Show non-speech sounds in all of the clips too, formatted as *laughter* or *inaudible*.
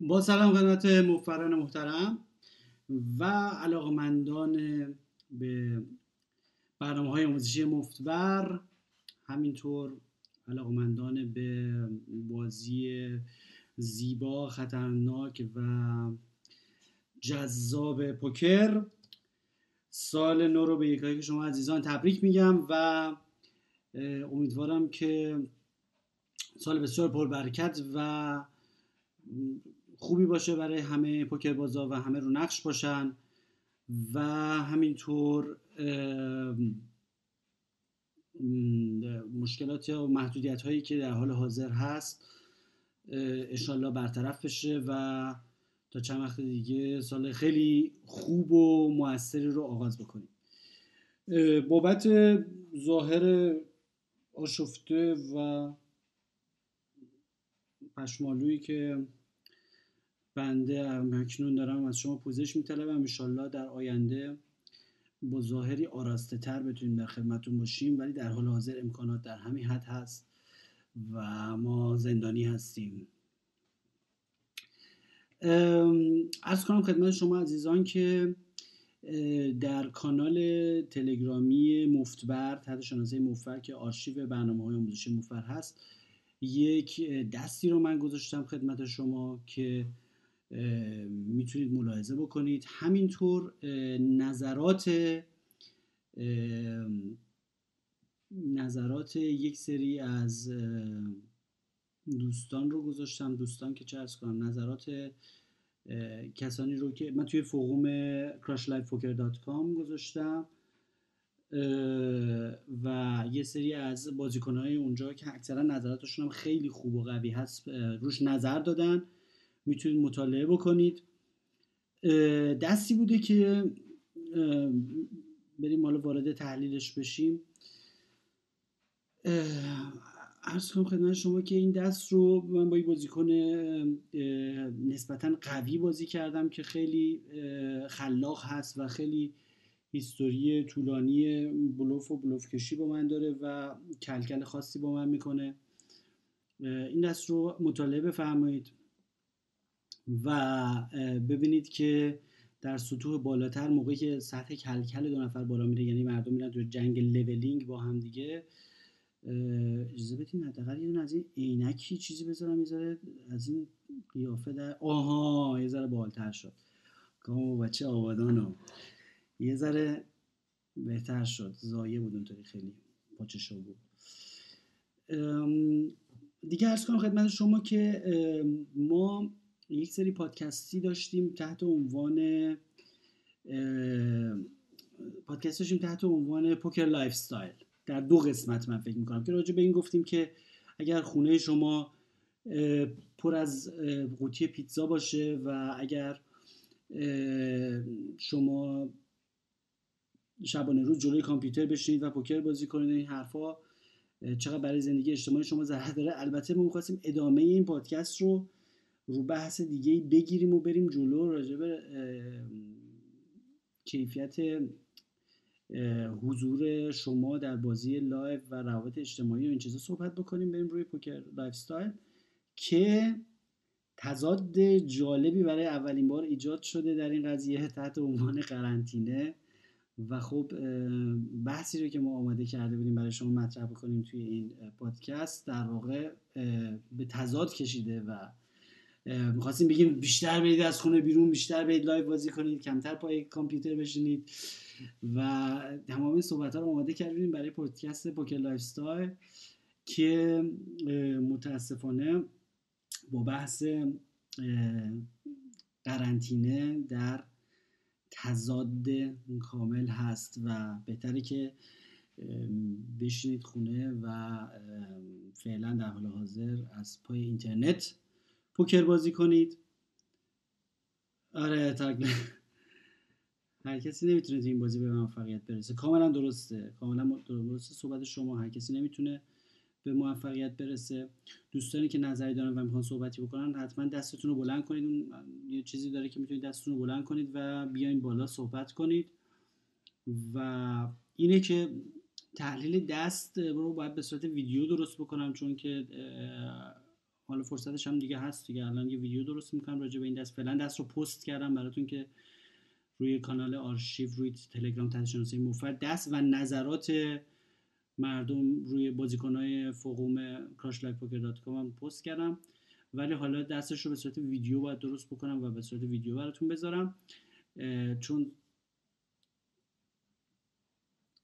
با سلام خدمت مفران محترم و علاقمندان به برنامه های آموزشی مفتبر همینطور علاقمندان به بازی زیبا خطرناک و جذاب پوکر. سال نو رو به یکایی که شما عزیزان تبریک میگم و امیدوارم که سال بسیار پربرکت و خوبی باشه برای همه پوکر بازا و همه رو نقش باشن و همینطور مشکلات و محدودیت هایی که در حال حاضر هست انشالله برطرف بشه و تا چند وقت دیگه سال خیلی خوب و موثری رو آغاز بکنیم. بابت ظاهر آشفته و پشمالویی که بنده مکنون دارم از شما پوزش میطلبم. انشالله در آینده با ظاهری آراسته تر بتونیم در خدمتون باشیم ولی در حال حاضر امکانات در همین حد هست و ما زندانی هستیم. ارز کنم خدمت شما عزیزان که در کانال تلگرامی مفتبر تحت شناسه مفر که آرشیو برنامه های آموزشی مفر هست یک دستی رو من گذاشتم خدمت شما که می‌تونید ملاحظه بکنید. همینطور نظرات نظرات یک سری از دوستان رو گذاشتم. دوستان که چه کنم نظرات کسانی رو که من توی فوقوم crashlifepoker.com گذاشتم. و یه سری از بازیکنهای اونجا که اکثرا نظراتشون هم خیلی خوب و قوی هست روش نظر دادن. می‌تونید مطالعه بکنید. دستی بوده که بریم حالا وارد تحلیلش بشیم. ارز کنم خدمت شما که این دست رو من با یک بازیکن نسبتا قوی بازی کردم که خیلی خلاق هست و خیلی هیستوری طولانی بلوف و بلوف کشی با من داره و کلکل خاصی با من می‌کنه. این دست رو مطالعه بفرمایید. و ببینید که در سطوح بالاتر موقعی که سطح کلکل دو نفر بالا میره یعنی مردم میرن تو جنگ لولینگ با هم دیگه اجازه بدین حداقل یه از این عینکی چیزی بذارم می‌ذاره از این قیافه در آها یه ذره بالتر شد. کامو بچه آبادانو. یه ذره بهتر شد. زایه بود اونطوری خیلی پاچه شو بود دیگه ارز کنم خدمت شما که ما یک سری پادکستی داشتیم تحت عنوان پادکست داشتیم تحت عنوان poker lifestyle در دو قسمت من فکر می‌کنم که راجع به این گفتیم که اگر خونه شما پر از قوطی پیتزا باشه و اگر شما شبانه روز جلوی کامپیوتر بشینید و پوکر بازی کنید این حرفا چقدر برای زندگی اجتماعی شما ضرر داره. البته ما می‌خواستیم ادامه این پادکست رو رو بحث دیگه بگیریم و بریم جلو راجع به کیفیت حضور شما در بازی live و روابط اجتماعی و این چیزا صحبت بکنیم بریم روی poker lifestyle که تضاد جالبی برای اولین بار ایجاد شده در این قضیه تحت عنوان قرنطینه و خب بحثی رو که ما آماده کرده بودیم برای شما مطرح بکنیم توی این پادکست در واقع به تضاد کشیده و می‌خواستیم بگیم بیشتر برید از خونه بیرون بیشتر برید live بازی کنید کمتر پای کامپیوتر بشینید. و تمام این صحبت ها رو آماده کردیم برای پادکست پوکر lifestyle که متاسفانه با بحث قرنطینه در تضاد کامل هست و بهتره که بشینید خونه و فعلا در حال حاضر از پای اینترنت پوکر بازی کنید. آره تاک هر کسی نمی‌تونه تو این بازی به موفقیت برسه. کاملا درسته. کاملا درسته صحبت شما. هر کسی نمی‌تونه به موفقیت برسه. دوستانی که نظری دارن و می‌خوان صحبتی بکنن حتما دستتون رو بلند کنید. یه چیزی داره که می‌تونید دستتون رو بلند کنید و بیاین بالا صحبت کنید. و اینه که تحلیل دست رو باید به صورت ویدیو درست بکنم چون که حالا فرصتش هم دیگه هست دیگه. الان یه ویدیو درست می‌کنم راجع به این دست. فعلا دست رو پست کردم براتون که روی کانال آرشیو روی تلگرام تحت مفرد دست و نظرات مردم روی بازیکنهای فقوم کراش لایف پوکر دات کام پست کردم. ولی حالا دستش رو به صورت ویدیو باید درست بکنم و به صورت ویدیو براتون بذارم. چون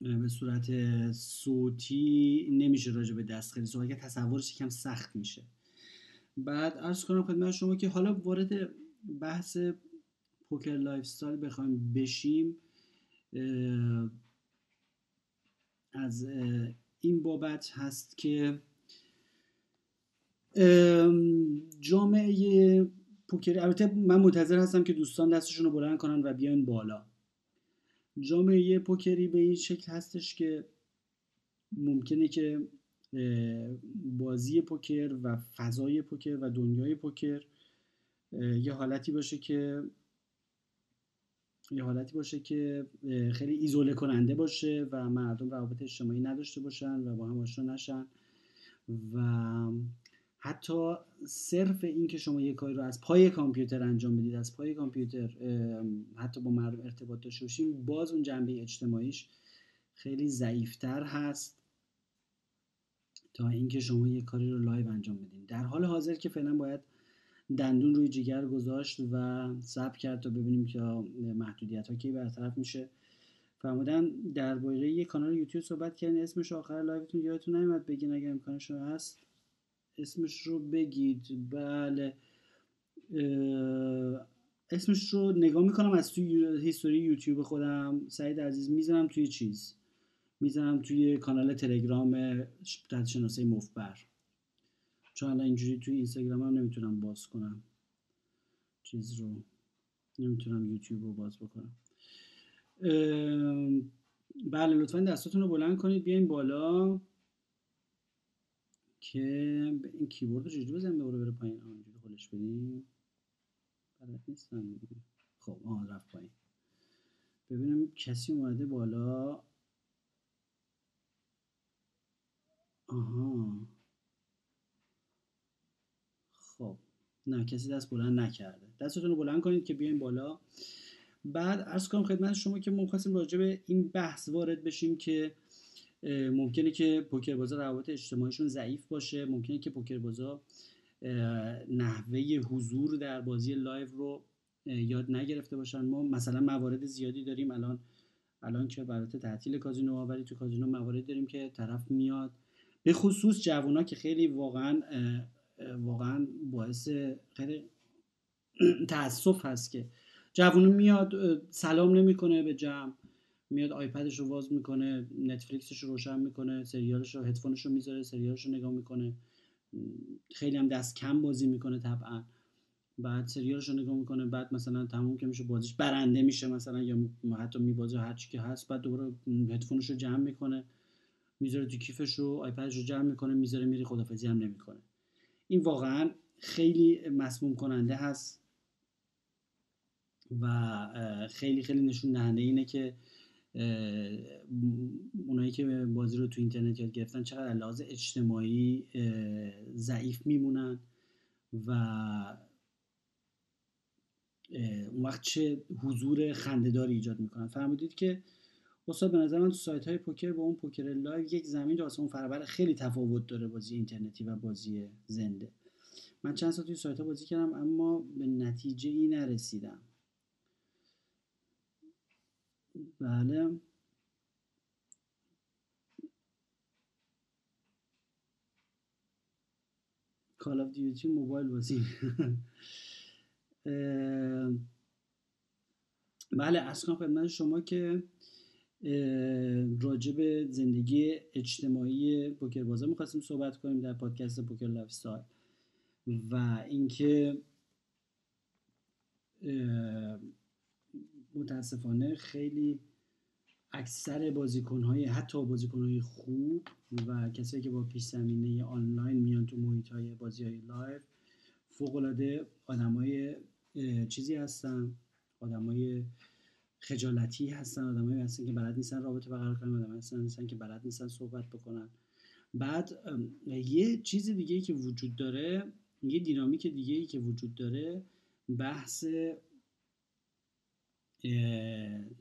به صورت صوتی نمیشه راجع به دست خیلی. صحبت که تصورش یکم سخت میشه. بعد عرض کنم خدمت شما که حالا وارد بحث پوکر lifestyle بخوایم بشیم از این بابت هست که جامعه پوکر البته من منتظر هستم که دوستان دستشون رو بلند کنن و بیاین بالا. جامعه پوکری به این شکل هستش که ممکنه که بازی پوکر و فضای پوکر و دنیای پوکر. یه حالتی باشه که یه حالتی باشه که خیلی ایزوله کننده باشه و مردم روابط اجتماعی نداشته باشن و با هم آشنا نشن. و حتی صرف این که شما یه کاری رو از پای کامپیوتر انجام بدید از پای کامپیوتر حتی با مردم ارتباط داشته باشیم باز اون جنبه اجتماعیش خیلی ضعیفتر هست. تا اینکه شما یه کاری رو live انجام بدین. در حال حاضر که فعلا باید دندون روی جگر گذاشت و صبر کرد تا ببینیم که محدودیت ها کی برطرف میشه. فرمودن درباره یه کانال یوتیوب صحبت کردین اسمش آخر live تون یادتون نمیاد بگین اگر امکانش هست. اسمش رو بگید. بله. اسمش رو نگاه می‌کنم از توی هیستوری یوتیوب خودم. سعید عزیز می‌زنم توی چیز. می‌زنم توی کانال تلگرام شناسه مفبر. چون الان اینجوری توی اینستاگرام هم نمی‌تونم باز کنم. چیز رو نمی‌تونم یوتیوب رو باز بکنم. بله لطفا دستاتون رو بلند کنید بیاین بالا. که این کیبورد رو چجوری بزنیم؟ دوباره بره پایین. اینجوری خودش بدیم. بلد نیستم خب آه رفت پایین. ببینم کسی اومده بالا. آها. خب. نه کسی دست بلند نکرده. دستتون رو بلند کنید که بیاین بالا. بعد ارز کنم خدمت شما که ما خواستیم راجع به این بحث وارد بشیم که ممکنه که پوکر بازا روابط اجتماعیشون ضعیف باشه. ممکنه که پوکر بازا نحوه حضور در بازی live رو یاد نگرفته باشن. ما مثلا موارد زیادی داریم. الان الان که برای تعطیل کازینو ولی تو کازینو موارد داریم که طرف میاد. به خصوص جوونا که خیلی واقعا واقعا باعث خیلی تاسف هست که جوونو میاد سلام نمی‌کنه به جمع میاد آیپدش رو واز می‌کنه نتفلیکسش رو روشن می‌کنه سریالش رو هدفونش رو می‌ذاره سریالش رو نگاه می‌کنه. خیلی هم دست کم بازی می‌کنه طبعا. بعد سریالش رو نگاه می‌کنه بعد مثلا تموم که میشه بازیش برنده میشه مثلا یا حتی میبازه هر چی که هست بعد دوباره هدفونش رو جمع می‌کنه. می‌ذاره تو کیفش رو آیپدش رو جمع می‌کنه می‌ذاره میری خدافزی هم نمی‌کنه. این واقعا خیلی مسموم کننده هست و خیلی خیلی نشون دهنده اینه که اونایی که بازی رو تو اینترنت یاد گرفتن چقدر لحاظ اجتماعی ضعیف میمونن و اون وقت چه حضور خندهداری ایجاد می‌کنن. فرمودید که استاد به نظر تو سایت های پوکر با اون پوکر لایو یک زمین راست اون فرابر خیلی تفاوت داره بازی اینترنتی و بازی زنده. من چند سال توی سایت ها بازی کردم اما به نتیجه ای نرسیدم. بله. Call of Duty Mobile بازی. *laughs* بله عرض خدمت شما که راجع به زندگی اجتماعی پوکر بازا می‌خواستیم صحبت کنیم در پادکست پوکر lifestyle و اینکه متاسفانه خیلی اکثر بازیکنهای حتی بازیکنهای خوب و کسایی که با پیش زمینه آنلاین میان تو محیط های بازی های live فوق العاده آدمای چیزی هستن آدمای خجالتی هستن آدمایی هستن که بلد نیستن رابطه برقرار کنن آدمایی هستن که بلد نیستن صحبت بکنن. بعد یه چیز دیگه که وجود داره یه دینامیک دیگه ای که وجود داره بحث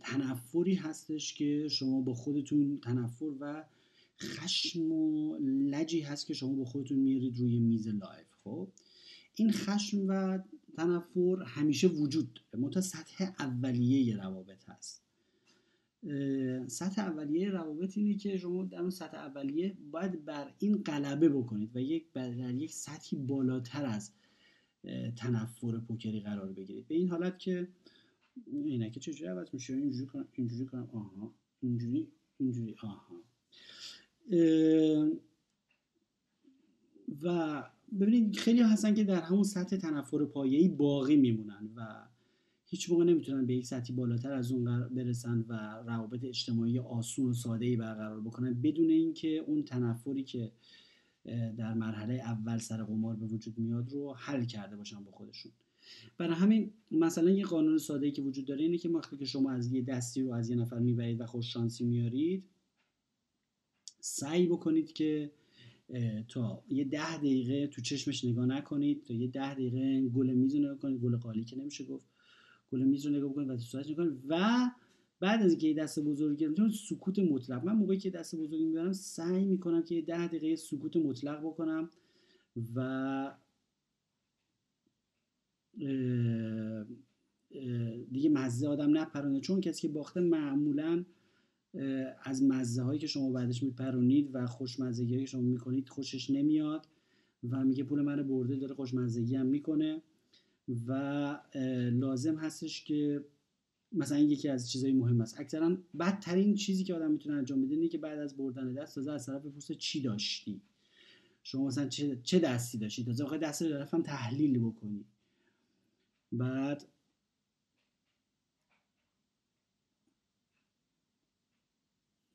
تنفری هستش که شما با خودتون تنفر و خشم و لجی هست که شما با خودتون میارید روی میز live خب؟ این خشم و تنفر همیشه وجود داره. منتها سطح اولیه روابط هست. سطح اولیه روابط اینه که شما در اون سطح اولیه باید بر این غلبه بکنید و یک در یک سطحی بالاتر از تنفر پوکری قرار بگیرید. به این حالت که اینه که چجوری عوض میشه؟ اینجوری کنم اینجوری کنم. آها. اینجوری اینجوری. آها. و ببینید خیلی هستن که در همون سطح تنفر پایه‌ای باقی میمونن و هیچ موقع نمی‌تونن به یک سطحی بالاتر از اون برسن و روابط اجتماعی آسون و ساده ای برقرار بکنن بدون اینکه اون تنفری که در مرحله اول سر قمار به وجود میاد رو حل کرده باشن با خودشون. برای همین مثلا یه قانون ساده ای که وجود داره اینه که وقتی که شما از یه دستی رو از یه نفر می‌برید و خوش شانسی میارید سعی بکنید که تا یه ده دقیقه تو چشمش نگاه نکنید تا یه ده دقیقه گل میز نگاه کنید گل قالی که نمیشه گفت. گل میز رو نگاه بکنید و تو صورتش نگاه کنید. و بعد از اینکه یه دست بزرگی گرفتم سکوت مطلق. من موقعی که دست بزرگی می‌برم سعی می‌کنم که یه ده دقیقه سکوت مطلق بکنم و دیگه مزه آدم نپرونه. چون کسی که باخته معمولا از مزه هایی که شما بعدش میپرونید و خوشمزگی که شما می‌کنید خوشش نمیاد و میگه پول من برده داره خوشمزگی هم می‌کنه و لازم هستش که مثلا یکی از چیزهای مهم است. اکثرا بدترین چیزی که آدم می‌تونه انجام بده اینه که بعد از بردن دست تازه از طرف پرسه چی داشتی؟ شما مثلا چه, چه دستی داشتی؟ تازه دست رو هم تحلیل بکنی. بعد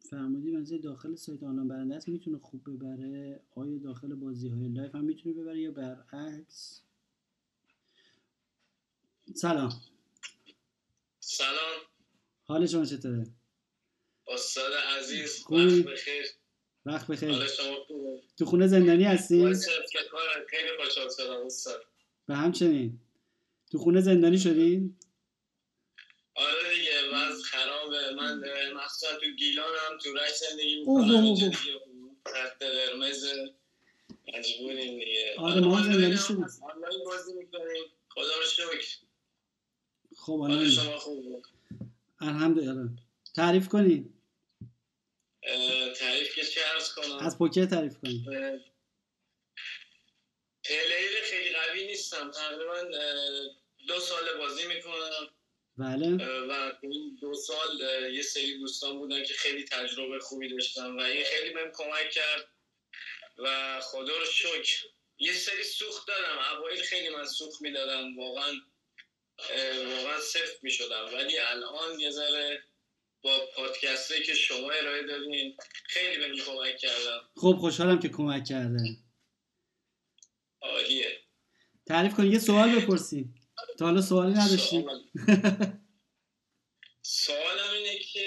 فرمودید به نظر داخل سایت آنلاین برنده است می‌تونه خوب ببره؟ آیا داخل بازی های live هم می‌تونه ببره یا برعکس؟ سلام. سلام. حال شما چطوره؟ استاد عزیز وقت بخیر. وقت بخیر. حال شما تو خونه زندانی هستی؟ خیلی خوشحال شدم استاد. به همچنین. تو خونه زندانی شدین؟ آره دیگه وضع خرابه. من مخصوصا تو گیلانم تو رشت زندگی می‌کنم. خط قرمز مجبوریم دیگه. آره ما زندانی شدیم. آنلاین بازی می‌کنیم. خدا رو شکر. خب حال شما خوبه الحمدلله. تعریف کنی؟ تعریف که چه عرض کنم؟ از پوکر تعریف کنی. پلیر خیلی قوی نیستم. تقریبا دو سال بازی می‌کنم. بله. و این دو سال یه سری دوستان بودن که خیلی تجربه خوبی داشتن و این خیلی بهم کمک کرد و خدا رو شکر. یه سری سوخت دادم. اوایل خیلی من سوخت می‌دادم. واقعا واقعا صفر می‌شدم. ولی الان یه ذره با پادکسته که شما ارائه دادین خیلی بهم کمک کردم خب خوشحالم که کمک کرده. عالیه. تعریف کن یه سوال بپرسیم تا حالا سوالی نداشتیم. *laughs* سوالم اینه که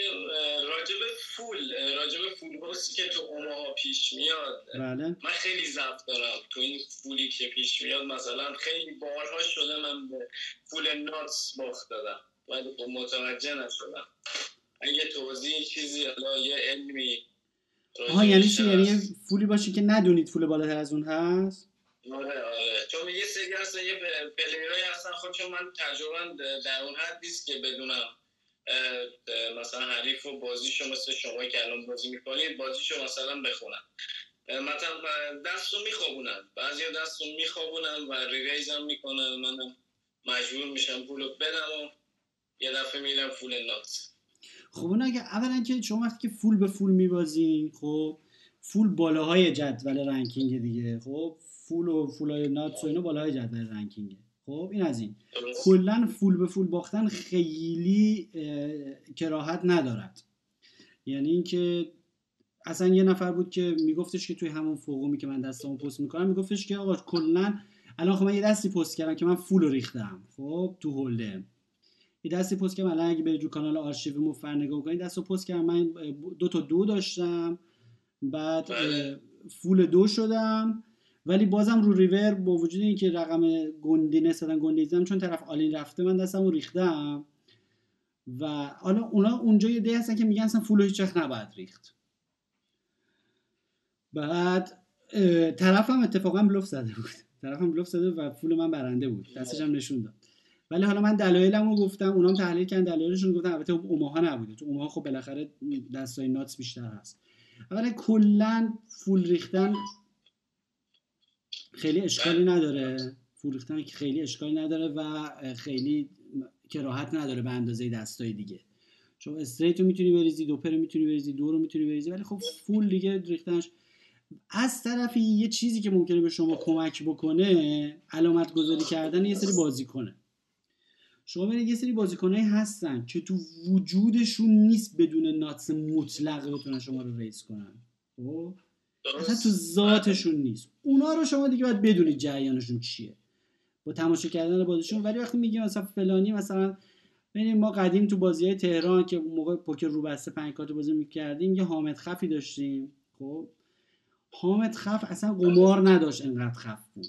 راجب فول راجب فول باسی که تو اوماها پیش میاد. بله. من خیلی ضعف دارم تو این فولی که پیش میاد. مثلا خیلی بارها شده من به فول ناتس باخت دادم ولی خب متوجه نشدم. اگه توضیح چیزی حالا یه علمی آها یعنی چی؟ یعنی فولی باشه که ندونید فول بالاتر از اون هست؟ آره آره. چون یه سری هستن یه پلیرای هستن. خب چون من تجربه در اون حد نیست که بدونم مثلا حریف و بازیشو مثل شما که الان بازی می‌کنید بازیشو مثلا بخونم. مثلا دست رو میخوابونن بعضی دست رو میخوابونن و ریریز هم می‌کنن. من مجبور میشم پولو بدم و یه دفعه میرم فول نات. خب اون اگه اولا که شما وقتی که فول به فول میبازین خب فول بالاهای جدول رنکینگ دیگه خب فول و فولای نات و اینا بالاهای جدول رنکینگه. خب این از این. کلا فول به فول باختن خیلی کراهت ندارد. یعنی اینکه اصلا یه نفر بود که میگفتش که توی همون فوقومی که من دستمو پست می‌کنم میگفتش که آقا کلا الان خب من یه دستی پست کردم که من فول ریختم. خب تو هولده. یه دستی پست کردم الان اگه برید رو کانال آرشیو مفر نگاه کنید دستو پست کردم. من دو تا دو داشتم. بعد full دو شدم. ولی بازم رو ریور با وجود اینکه رقم گندی نسبتا گندی دیدم چون طرف all-in رفته من دستم رو ریختم. و حالا اونا اونجا یه دی هستن که میگن اصلا full هیچ نباید ریخت. بعد طرفم اتفاقا بلوف زده بود. طرفم بلوف زده و full من برنده بود. دستش هم نشون داد. ولی حالا من دلایلم رو گفتم اونام تحلیل کردن دلایلشون گفتن البته اوماها نبوده. تو اوماها خب بالاخره دستای ناتس بیشتر هست. ولی کلا فول ریختن خیلی اشکالی نداره. فول ریختن خیلی اشکالی نداره و خیلی کراهت نداره به اندازه دستای دیگه. چون استریت رو می‌تونی بریزی دوپر رو می‌تونی بریزی دو رو می‌تونی بریزی ولی خب فول دیگه ریختنش. از طرفی یه چیزی که ممکنه به شما کمک بکنه علامت گذاری کردن یه سری بازیکنه. شما ببینید یه سری بازیکنایی هستن که تو وجودشون نیست بدون ناتس مطلق بتونن شما رو ریز کنن. خب؟ اصلا تو ذاتشون نیست. اونا رو شما دیگه باید بدونید جریانشون چیه. با تماشا کردن بازیشون. ولی وقتی میگیم مثلا فلانی مثلا ببینید ما قدیم تو بازی های تهران که موقع پوکر رو بسته پنج کارت بازی می‌کردیم یه حامد خفی داشتیم. خب؟ حامد خف اصلا قمار نداشت انقدر خف بود.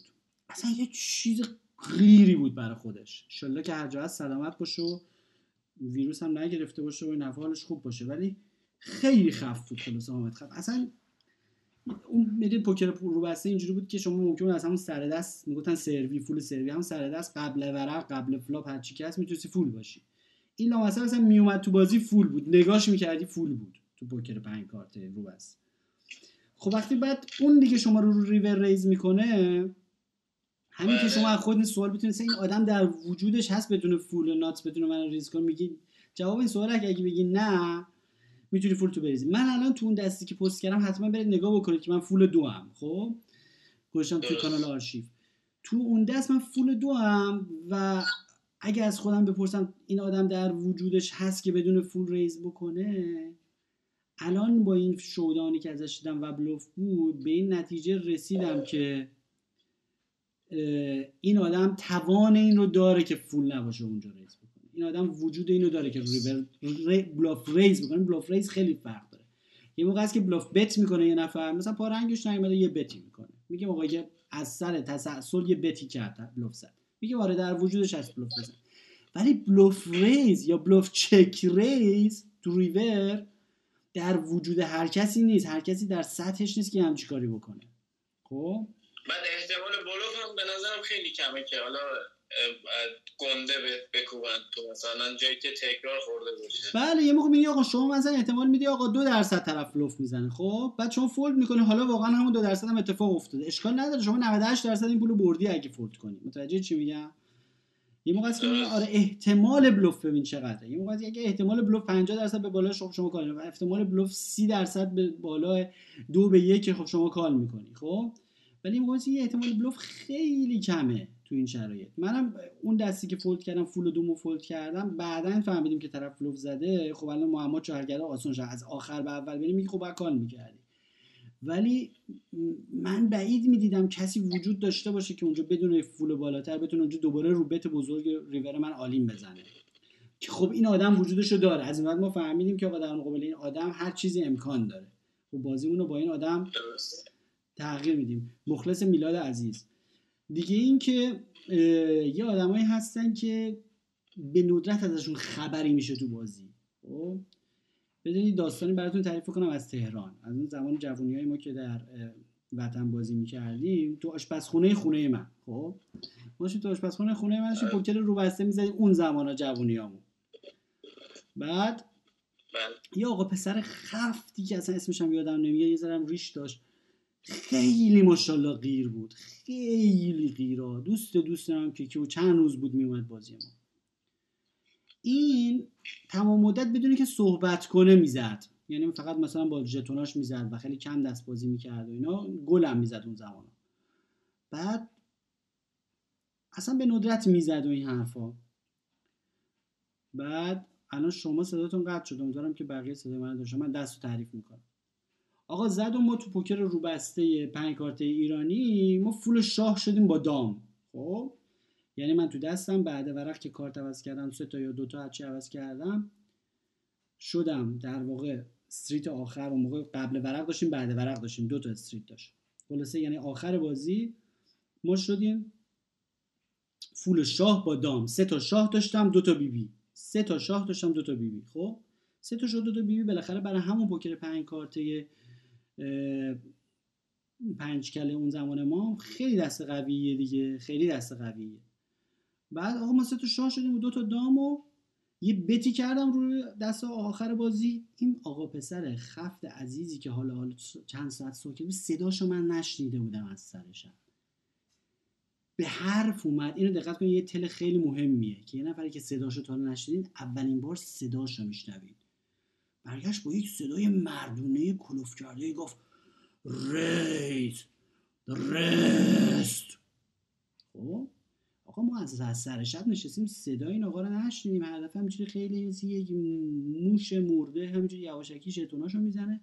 اصلا یه چیز غریبی بود برای خودش. انشالله که هر جا سلامت باشه و ویروس هم نگرفته باشه و نفالش خوب باشه. ولی خیلی خف بود خلاص حامد خف. اصلا اون می‌دید پوکر رو بسته اینجوری بود که شما ممکن از همون سر دست می‌گفتن سروی full سروی هم سر دست قبل ورق قبل flop هر چی که هست می‌تونستی full باشی. این لامصب اصلا میومد تو بازی full بود. نگاش می‌کردی full بود تو پوکر پنج کارت رو بس. خب وقتی بعد اون دیگه شما رو رو river raise می‌کنه همین که شما از خود سوال بتونید این آدم در وجودش هست بدون full nut بدون من raise کن میگی جواب این سوال اگه بگی نه می‌تونی full تو بریزی. من الان تو اون دستی که پست کردم حتما برید نگاه بکنید که من full دوم خب؟ گذاشتم توی کانال آرشیو. تو اون دست من full دوم و اگه از خودم بپرسم این آدم در وجودش هست که بدون full raise بکنه الان با این showdown ی که ازش دیدم و بلوف بود به این نتیجه رسیدم که این آدم توان این رو داره که full نباشه اونجا raise این آدم وجود اینو داره که re bluff raise بکنه bluff raise خیلی فرق داره. یه موقع است که bluff bet می‌کنه یه نفر مثلا پا رنگش نیومده یه bet ی می‌کنه. میگه موقعی که از سر تسلسل یه bet ی کرد bluff زد. میگه آره در وجودش هست bluff بزن ولی bluff raise یا bluff check raise تو river در وجود هر کسی نیست. هر کسی در سطحش نیست که همچی کاری بکنه. خب؟ بعد احتمال بلوف هم به نظرم خیلی کمه که حالا گنده بکوبن تو مثلا جایی که تکرار خورده باشه. بله یه موقع میگی آقا شما مثلا احتمال میدی آقا دو درصد طرف لوف می‌زنه خب؟ بعد شما فولد می‌کنی حالا واقعا همون دو درصد هم اتفاق افتاده. اشکال نداره شما 98 درصد این پولو بردی اگه فولد کنی. متوجه چی میگم؟ یه موقع است آره احتمال بلوف ببین چقدره. یه موقع اگه احتمال بلوف 50 درصد به بالا شما شما کال می‌کنی. احتمال بلوف 30 درصد به بالا دو به یک خب شما call می‌کنی خب؟ ولی موقع یه احتمال بلوف خیلی کمه. تو این شرایط. منم اون دستی که fold کردم full دومو fold کردم بعدا فهمیدیم که طرف بلوف زده. خب الان معما چو حل گشت آسان شد از آخر به اول بریم میگه خب call می‌کردی. ولی من بعید می‌دیدم کسی وجود داشته باشه که اونجا بدون full بالاتر بتونه اونجا دوباره رو bet بزرگ river من all-in بزنه. که خب این آدم وجودش رو داره. از این ما فهمیدیم که در مقابل این آدم هر چیزی امکان داره. و خب بازیمون رو با این آدم تغییر میدیم. مخلص میلاد عزیز. دیگه این که یه آدمایی هستن که به ندرت ازشون خبری میشه تو بازی. خب؟ بدونید داستانی براتون تعریف کنم از تهران. از اون زمان جوونی های ما که در وطن بازی می‌کردیم تو آشپزخونه خونه من. خب؟ ما تو آشپزخونه خونه من شو پوکر رو بسته می‌زدیم اون زمان ها جوونی همون. بعد بله. یه آقا پسر خفتی که اصلا اسمش هم یادم نمیاد یه ذرم ریش داشت. خیلی ماشاءالله غیر بود. خیلی غیرا دوست دوست هم که که چند روز بود میومد بازی ما. این تمام مدت بدونی که صحبت کنه می‌زد. یعنی فقط مثلا با ژتوناش می‌زد و خیلی کم دست بازی می‌کرد و اینا گلم می‌زد اون زمان. بعد اصلا به ندرت می‌زد و این حرفا. بعد الان شما صداتون قطع شد. امیدوارم که بقیه صدای من داشته من دست رو تعریف می‌کنم. آقا زد و ما تو پوکر روبسته پنج کارته ایرانی ما فول شاه شدیم با دام. خب؟ یعنی من تو دستم بعد ورق که کارت عوض کردم سه تا یا دو تا هرچی عوض کردم شدم در واقع استریت آخر و موقع قبل ورق داشتیم بعد ورق داشتیم دو تا استریت داشت. خلاصه یعنی آخر بازی ما شدیم فول شاه با دام. سه تا شاه داشتم دو تا بی بی سه تا شاه داشتم دو تا بی بی خب؟ سه تا شاه دو تا بی بی بالاخره برای همون پوکر پنج کارته پنج کله اون زمان ما خیلی دست قویه دیگه خیلی دست قویه. بعد آقا ما سه تا شاه شدیم و دو تا دام و یه بتی کردم روی دست آخر بازی. این آقا پسر خفت عزیزی که حالا حالا چند ساعت ساکت بود صداشو من نشنیده بودم از سرشم به حرف اومد. اینو دقت کنید یه تل خیلی مهمیه که یه نفری که صداشو تا نشنیدین اولین بار صداشو میشنوید. برگشت با یک صدای مردونه کلوف کرده گفت ریز رست خب آقا ما از سر شب نشستیم صدای این آقا رو نشنیدیم. هر دفعه همینجوری خیلی یک موش مرده همینجوری یواشکی شیطوناشو می‌زنه.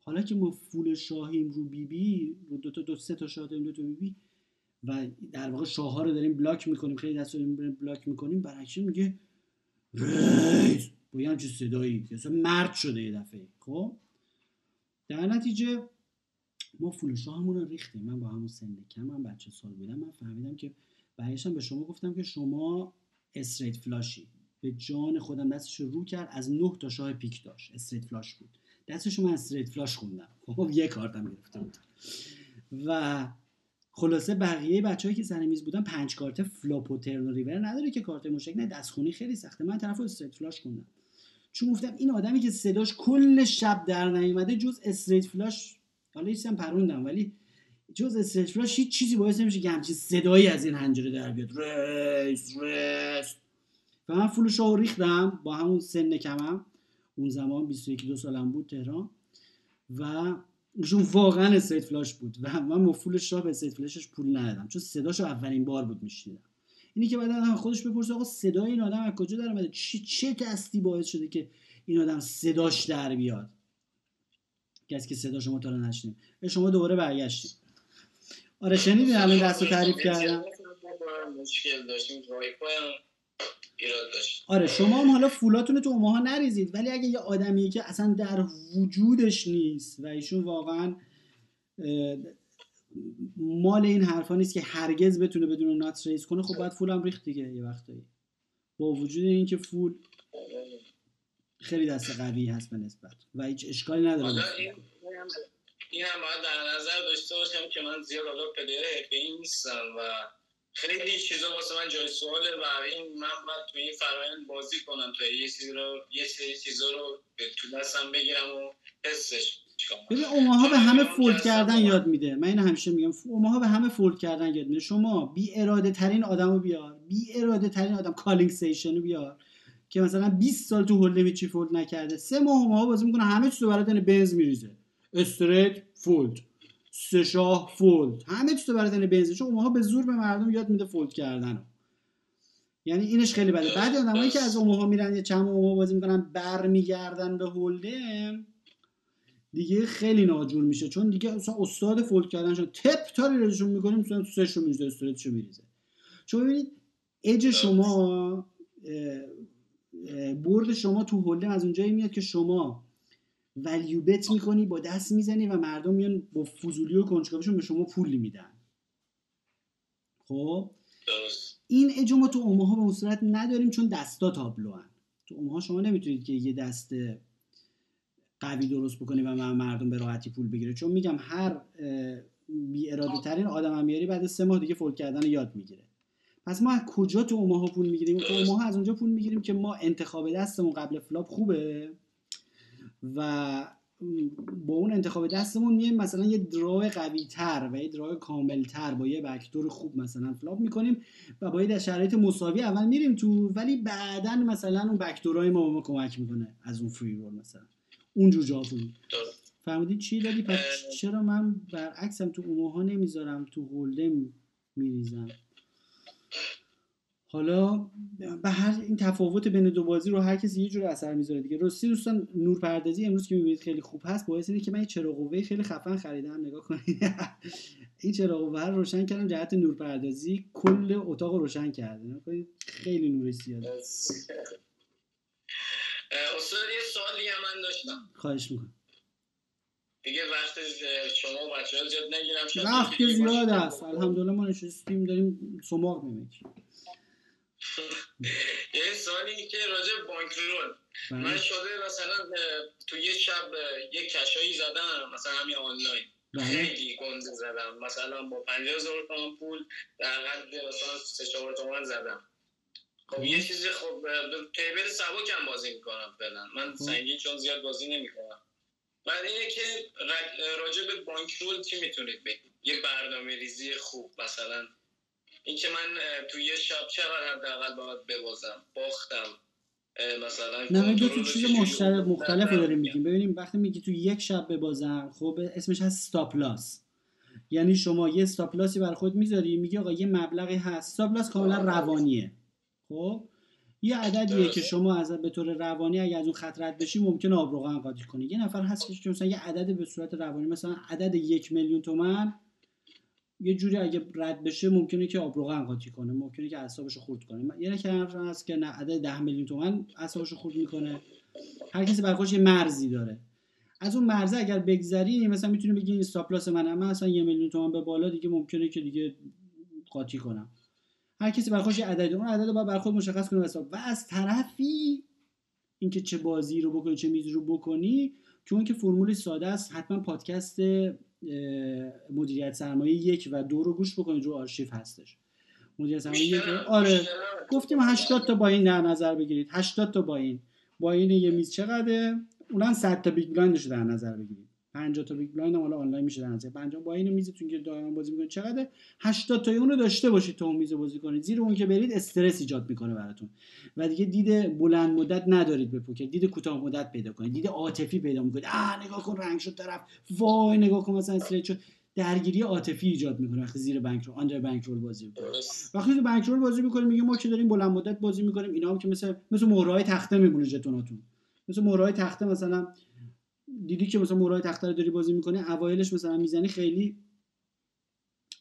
حالا که ما full شاهیم رو بی بی رو دو تا دو سه تا شاه دو تا بی بی و در واقع شاه ها رو داریم block می‌کنیم خیلی دست داریم block می‌کنیم برعکس میگه raise با یه همچین صدایی اصلا مرد شده یه دفعه. خب؟ در نتیجه ما full شاهمون رو ریختیم. من با همون سن کم من بچه سال بودم. من فهمیدم که برایشم به شما گفتم که شما straight flush ی. به جان خودم دستش رو کرد. از نه تا شاه پیک داشت. straight flush بود. دستش من straight flush خوندم. خب یه کارتم گرفته بود و خلاصه بقیه بچه‌ای که سر میز بودن پنج کارت flop و turn و river نداره که کارت مشترک نه. دستخونی خیلی سخته. من طرف straight flush خوندم. چون گفتم این آدمی که صداش کل شب در نیومده جز straight flush حالا هم پروندم ولی جز straight flush هیچ چیزی باعث نمیشه که همچین صدایی از این حنجره در بیاد. raise raise و من فول شاو ریختم با همون سن کمم. اون زمان 21 دو سالم بود تهران. و ایشون واقعا استریت فلاش بود. و من مفول شاه به استریت فلاشش پول ندادم. چون صداشو اولین بار بود میشنیدم. اینی که بعد خودش بپرسه آقا صدای این آدم از کجا در اومده؟ چه چه دستی باعث شده که این آدم صداش در بیاد؟ کسی که صدا شما تا نشنید. به شما دوباره برگشتیم آره شنیدین الان دست رو تعریف کردم مشکل داشتیم. آره شما هم حالا فولاتون تو ماها نریزید ولی اگه یه آدمیه که اصلا در وجودش نیست و ایشون واقعا مال این حرفا نیست که هرگز بتونه بدون نات ریز کنه خب باید فول هم ریخت دیگه یه وقتایی. با وجود اینکه فول خیلی دست قوی هست به نسبت و هیچ اشکالی نداره. این هم باید در نظر داشته باشم که من زیاد حالا player حرفه‌ای نیستم و خیلی چیزا واسه من جای سواله و این من باید تو این فرایند بازی کنم تا یه چیزی رو یه سری چیزا رو تو دستم بگیرم و حسش ببین اوماها به همه fold کردن یاد میده. من این همیشه میگم. اوماها به همه fold کردن یاد میده. شما بی اراده ترین آدمو بیار. بی اراده ترین آدم calling station بیار. که مثلا 20 سال تو hold'em هیچی fold نکرده. سه ماه اوماها بازی می‌کنه همه چیزو برات بنز میریزه. استریت فولد. سه شاه فولد. همه چیزو برای بنزین چون اونها به زور به مردم یاد میده فولد کردن یعنی اینش خیلی بده. بعد آدمایی که از اوماها میرن یه چند اوماها بازی می‌کنن برمیگردن به هولدم دیگه خیلی ناجور میشه. چون دیگه اصلا استاد فولد کردن شد. تپ تاری رزشون می‌کنیم مثلا تو سهشو میریزه استریتشو میریزه. چون ببینید اج شما برد شما تو هولدم از اونجایی میاد که شما ولیو بت می‌کنی با دست می‌زنی و مردم میان با فضولی و کنجکاویشون به شما پول میدن. خب؟ این اجما تو اوماها به اون صورت نداریم چون دستا تابلو هن. تو اوماها شما نمی‌تونید که یه دست قوی درست بکنی و من مردم به راحتی پول بگیره. چون میگم هر بی اراده ترین آدم هم میاری بعد سه ماه دیگه فول کردن یاد می‌گیره. پس ما از کجا تو اوماها پول می‌گیریم؟ تو اوماها از اونجا پول می‌گیریم که ما انتخاب دستمون قبل flop خوبه و با اون انتخاب دستمون میایم مثلا یه draw ی قوی تر و یه draw ی کامل تر با یه backdoor خوب مثلا flop می‌کنیم و با یه شرایط مساوی اول میریم تو ولی بعدا مثلا اون backdoor ای ما ما کمک می‌کنه از اون فری مثلا. اون جوجه فهمیدی چی دادی؟ پس چرا من برعکسم تو اوماها نمی‌ذارم تو hold'em ه میریزم؟ حالا به هر این تفاوت بین دو بازی رو هر کسی یه جور اثر می‌ذاره دیگه. راستی دوستان نور پردازی امروز که می‌بینید خیلی خوب هست. باعث اینه که من یه چراغ قوه خیلی خفن خریدم. نگاه کنید. *laughs* این چراغ قوه رو روشن کردم جهت نور پردازی کل اتاق رو روشن کرده. خیلی نور زیاده استاد یه سوالی من داشتم. خواهش می‌کنم. دیگه وقت شما بچه ها زیاد نگیرم وقت که زیاد است الحمدلله ما نشستیم داریم سماق میمکیم *laughs* یه سوالی که راجع بانکرول بله. من شده مثلا تو یه شب یه کشایی زدم مثلا همین آنلاین. بله. خیلی گنده زدم. مثلا با 50 هزار تومان پول در حد مثلا 3 4 تومان زدم. خب یه چیزی خب تیبل سبکم بازی می‌کنم فعلا. من خب. سنگین چون زیاد بازی نمی‌کنم. بعد اینه که راجع به بانکرول چی می‌تونید بگید؟ یه برنامه ریزی خوب مثلا اینکه من توی یه شب چقدر حداقل باید ببازم؟ باختم. مثلا نه دو چیز مشترک مختلف رو داریم میگیم. ببینیم وقتی میگی تو یک شب ببازم خب اسمش هست استاپ لاس یعنی شما یه استاپ لاسی بر خود می‌ذاری میگی آقا یه مبلغی هست. استاپ لاس کاملا روانیه. خب یه عددیه که شما از به طور روانی اگه از اون خط رد بشی ممکن آبروغان قاطی کنی. یه نفر هست که مثلا یه عدد به صورت روانی مثلا عدد یک میلیون تومن یه جوری اگه رد بشه ممکنه که آبروغن قاطی کنه. ممکنه که اعصابش خورد کنه. یه نفر هست که نه عدد 10 میلیون تومن اعصابش خورد می‌کنه. هر کسی برخوش یه مرزی داره. از اون مرزه اگر بگذری مثلا می‌تونی بگی این استاپ لاس من من اصلا یه میلیون تومن به بالا دیگه ممکنه که دیگه قاطی کنم. هر کسی برخوش یه عدد اون عدد رو باید برخود مشخص کنه و از طرفی اینکه چه بازی رو بکنی چه میزی رو بکنی چون که فرمول ساده است حتما پادکست مدیریت سرمایه یک و دو رو گوش بکنید رو آرشیو هستش. مدیریت سرمایه یک آره گفتیم 80 تا buy-in در نظر بگیرید. 80 تا buy-in. buy-in یه میز چقدره؟ اونم 100 تا big blind ش در نظر بگیرید. 50 تا big blind حالا آنلاین میشه در نظر. 50 با این میزتون که دائما بازی می‌کنید چقدر 80 تا اون رو داشته باشید تا اون میز بازی کنید زیر اون که برید استرس ایجاد می‌کنه براتون. و دیگه دید بلند مدت ندارید به پوکر. دید کوتاه مدت پیدا کنید. دید عاطفی پیدا می‌کنید. آ نگاه کن رنگ شد طرف. وای نگاه کن مثلا استریت شد. درگیری عاطفی ایجاد می‌کنه وقتی زیر بانک رو آندر بانک رول بازی می‌کنه. وقتی تو بانک رول بازی می‌کنیم میگه ما که داریم بلند مدت بازی می‌کنیم. اینا هم که مثل مثل مهرهای تخته میمونه ژتوناتون مثل مهرهای تخته مثلا دیدی که مثلا مورای تخته داری بازی می‌کنه اوایلش مثلا می‌زنی خیلی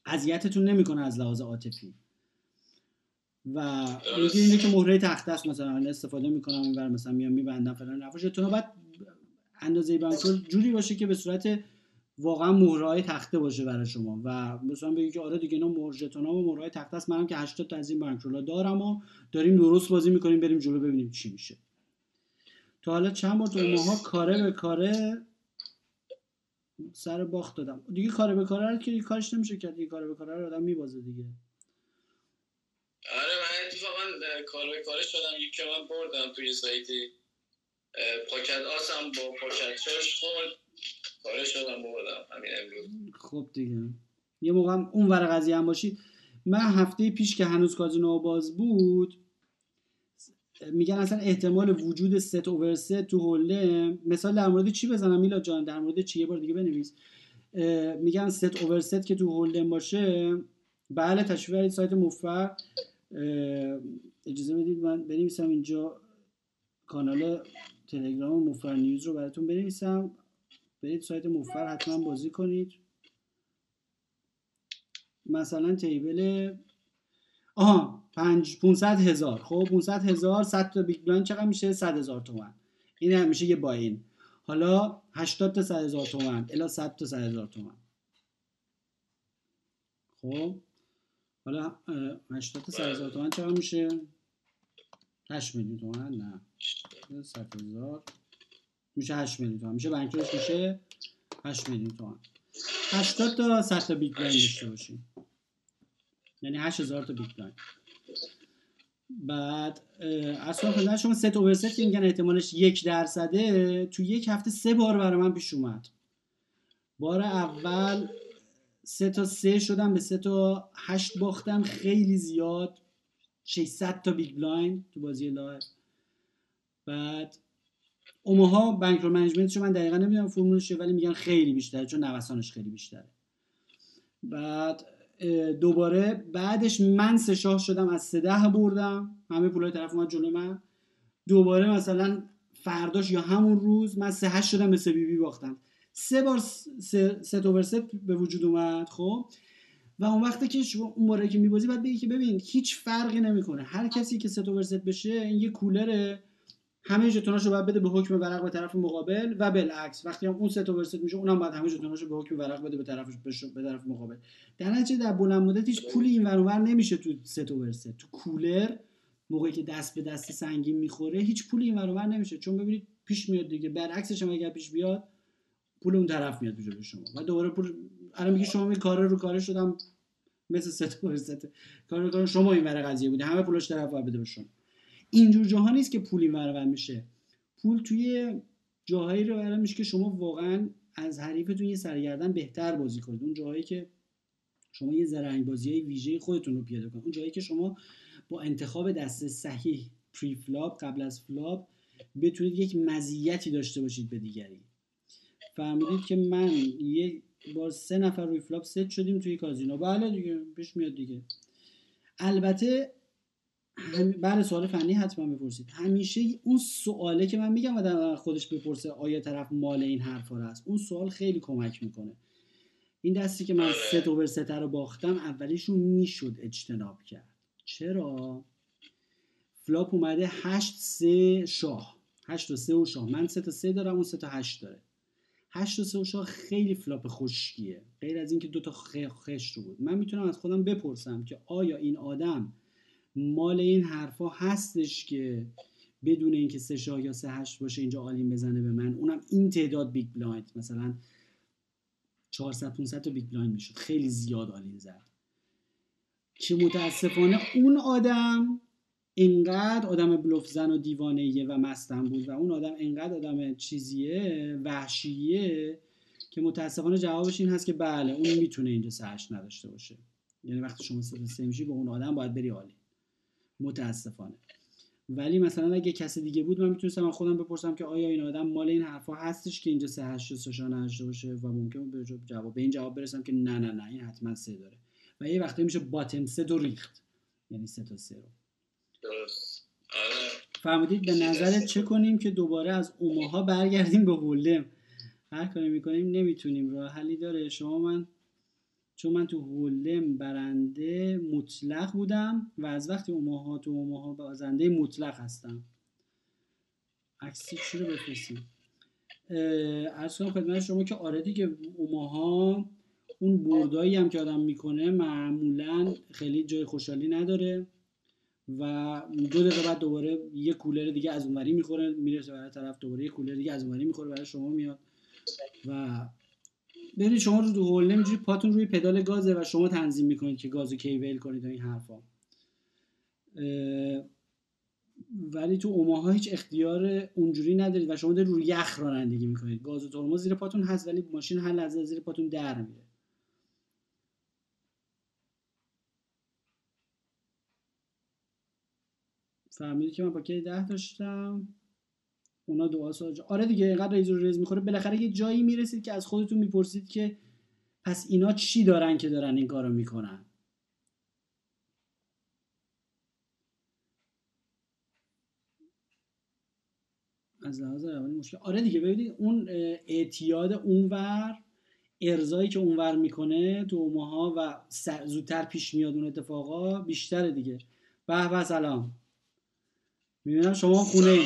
اذیتتون نمی‌کنه از لحاظ عاطفی. و میگه اینه که مهره تخته است مثلا استفاده می‌کنم اینور مثلا میام میبندم فلان نفاش تو بعد اندازه بانکول جوری باشه که به صورت واقعا مهرهای تخته باشه برای شما. و مثلا بگی که آره دیگه اینا مهر و مهرهای تخته است. منم که 80 تا از این دارم و داریم درست بازی می‌کنیم بریم جلو ببینیم چی میشه. تا حالا چند بار تو ماها کاره به کاره سر باخت دادم. دیگه کاره به کاره که کارش نمیشه کرد. دیگه کاره به کاره رو آدم میبازه دیگه. آره من اتفاقا کار به کاره شدم. یکی من بردم توی سایتی. pocket آسم با pocket شش خورد. کاره شدم بردم. همین امروز. خب دیگه. یه موقع اون ور قضیه هم باشید. من هفته پیش که هنوز کازینو باز بود میگن اصلا احتمال وجود set over set تو hold'em مثال در مورد چی بزنم؟ میلا جان در مورد چی؟ یه بار دیگه بنویس. میگن set over set که تو hold'em باشه. بله تشریف برید سایت مفر اجازه بدید من بنویسم اینجا کانال تلگرام مفر نیوز رو براتون بنویسم. برید سایت مفر حتما بازی کنید. مثلا table آها 5 500 هزار. خب 500 هزار 100 تا big blind چقدر میشه؟ 100 هزار تومن. این هم میشه یه buy-in حالا 80 تا 100 هزار تومن. الا 100 تا 100 هزار تومن. خب حالا 80 تا 100 هزار تومن چقدر میشه؟ 8 میلیون تومن. نه. 100 هزار. میشه 8 میلیون تومن. میشه بانکش میشه 8 میلیون تومن. 80 تا 100 تا big blind داشته باشیم. یعنی 8000 تا big blind بعد اصلا خدمت شما set over set میگن احتمالش یک درصده تو یک هفته سه بار برای من پیش اومد. بار اول سه تا سه شدم به سه تا هشت باختم خیلی زیاد 600 تا big blind تو بازی live. بعد Omaha bankroll management شو من دقیقا نمی‌دونم فرمولش ولی میگن خیلی بیشتره چون نوسانش خیلی بیشتره. بعد دوباره بعدش من سه شاه شدم از سه ده بردم. همه پولای طرف اومد جلو من. دوباره مثلا فرداش یا همون روز من سه هشت شدم به سه بی بی باختم. سه بار set over set به وجود اومد خب. و اون وقتی که شما اون باره که میبازی باید بگی که ببین هیچ فرقی نمی‌کنه. هر کسی که set over set بشه این یه cooler ه. همه ژتوناشو باید بده به حکم ورق به طرف مقابل و بالعکس. وقتی هم اون set over set میشه اونم باید همه ژتوناشو به حکم ورق بده به طرف به طرف مقابل. در نتیجه در بلند مدت هیچ پولی این ور نمیشه تو set over set تو cooler موقعی که دست به دست سنگین می‌خوره هیچ پولی این ور نمیشه. چون ببینید پیش میاد دیگه برعکسش هم اگر پیش بیاد پول اون طرف میاد به شما. و دوباره پول الان میگه شما می کار رو کار شدم مثل ست اوورست کار رو شما این ور قضیه بوده. همه پولش طرف بده به شما. اینجور جاها نیست که پولی ورور میشه. پول توی جاهایی رو برای میشه که شما واقعا از حریفتون یه سرگردن بهتر بازی کنید. اون جاهایی که شما یه زرنگ بازی های ویژه خودتون رو پیاده کنید. اون جایی که شما با انتخاب دست صحیح preflop قبل از flop بتونید یک مزیتی داشته باشید به دیگری. فهمیدید که من یه با سه نفر روی flop set شدیم توی کازینو. بله دیگه پیش میاد دیگه. البته بعد سوال فنی حتما بپرسید. همیشه اون سواله که من میگم آدم خودش بپرسه آیا طرف مال این حرفا هست؟ اون سوال خیلی کمک می‌کنه. این دستی که من. set over set رو باختم اولیشون می‌شد اجتناب کرد. چرا؟ flop اومده هشت سه شاه. هشت و سه و شاه. من سه تا سه دارم اون سه تا هشت داره. هشت و سه و شاه خیلی flop خشکیه. غیر از اینکه دو تا خشت رو بود. من می‌تونم از خودم بپرسم که آیا این آدم مال این حرفا هستش که بدون اینکه سه شاه یا سه هشت باشه اینجا all-in بزنه به من. اونم این تعداد big blind. مثلا 400 500 تا big blind می‌شد. خیلی زیاد all-in زد. که متاسفانه اون آدم اینقدر آدم بلوف زن و دیوانه و مستن بود و اون آدم اینقدر آدم چیزیه وحشیه که متاسفانه جوابش این هست که بله اون می‌تونه اینجا سه هشت نداشته باشه. یعنی وقتی شما سه میشی با اون آدم باید بری all-in. متاسفانه. ولی مثلا اگه کسی دیگه بود من می‌تونستم خودم بپرسم که آیا این آدم مال این حرفا هستش که اینجا سه هشت نداشته باشه و ممکن به جواب به این جواب برسم که نه نه نه این حتما سه داره. و یه وقتی میشه باتم سه دو ریخت. یعنی سه تا سه رو. درست. فهمیدید به نظرت چه کنیم که دوباره از اوماها برگردیم به هولم هر کاری می‌کنیم نمی‌تونیم. راه حلی داره. شما من چون من تو هولم برنده مطلق بودم و از وقتی اوماها تو اوماها بازنده مطلق هستم. عکسی رو بفرستیم؟ ارز کنم خدمت شما که آره دیگه اوماها اون بردایی هم که آدم می‌کنه معمولا خیلی جای خوشحالی نداره و دو دقیقه بعد دوباره یه کولر دیگه از اونوری می‌خوره می‌رسه برای طرف دوباره یه کولر دیگه از اونوری می‌خوره برای شما میاد و ببینید شما رو تو هول نمیجوری پاتون روی پدال گازه و شما تنظیم می‌کنید که گازو کی ویل کنید و این حرفا. ولی تو اوماها هیچ اختیار اونجوری ندارید و شما دارید روی یخ رانندگی می‌کنید. گاز و ترمز زیر پاتون هست ولی ماشین هر لحظه زیر پاتون در میره. فهمیدید که من پاکت ده داشتم؟ اونا دعا ساج آره دیگه اینقدر ریز رو ریز می‌خوره. بالاخره یه جایی می‌رسید که از خودتون می‌پرسید که پس اینا چی دارن که دارن این کارو می‌کنن؟ از لحاظ روانی مشکل. آره دیگه ببینید اون اعتیاد اونور ارزایی که اونور می‌کنه تو ماها و زودتر پیش میاد اون اتفاقا بیشتره دیگه. به به سلام. می‌بینم شما خونه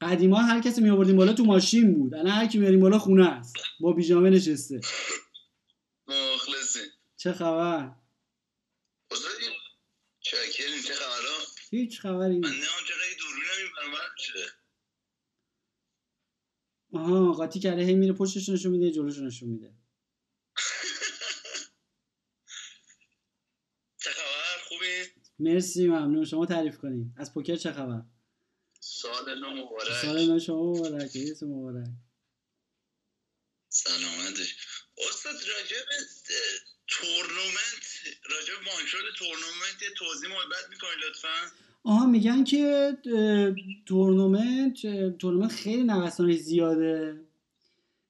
قدیما هر کسی می آوردیم بالا تو ماشین بود. الان هر کی میاریم بالا خونه است. با بیجامه نشسته. مخلصی. چه خبر؟ چکرین چه خبرها؟ هیچ خبری من نمام چقدر دوربینم این شده آها قاطی کرده. هی میره پشتش نشون میده جلوش نشون میده. *laughs* چه خبر؟ خوبی؟ مرسی ممنون. شما تعریف کنید از پوکر چه خبر؟ سال نو مبارک. سال نو شما مبارک عید مبارک. سلامتش استاد راجب تورنمنت راجب مانشود تورنمنت یه توضیح محبت می‌کنی لطفا؟ آها میگن که tournament tournament خیلی نوسانش زیاده.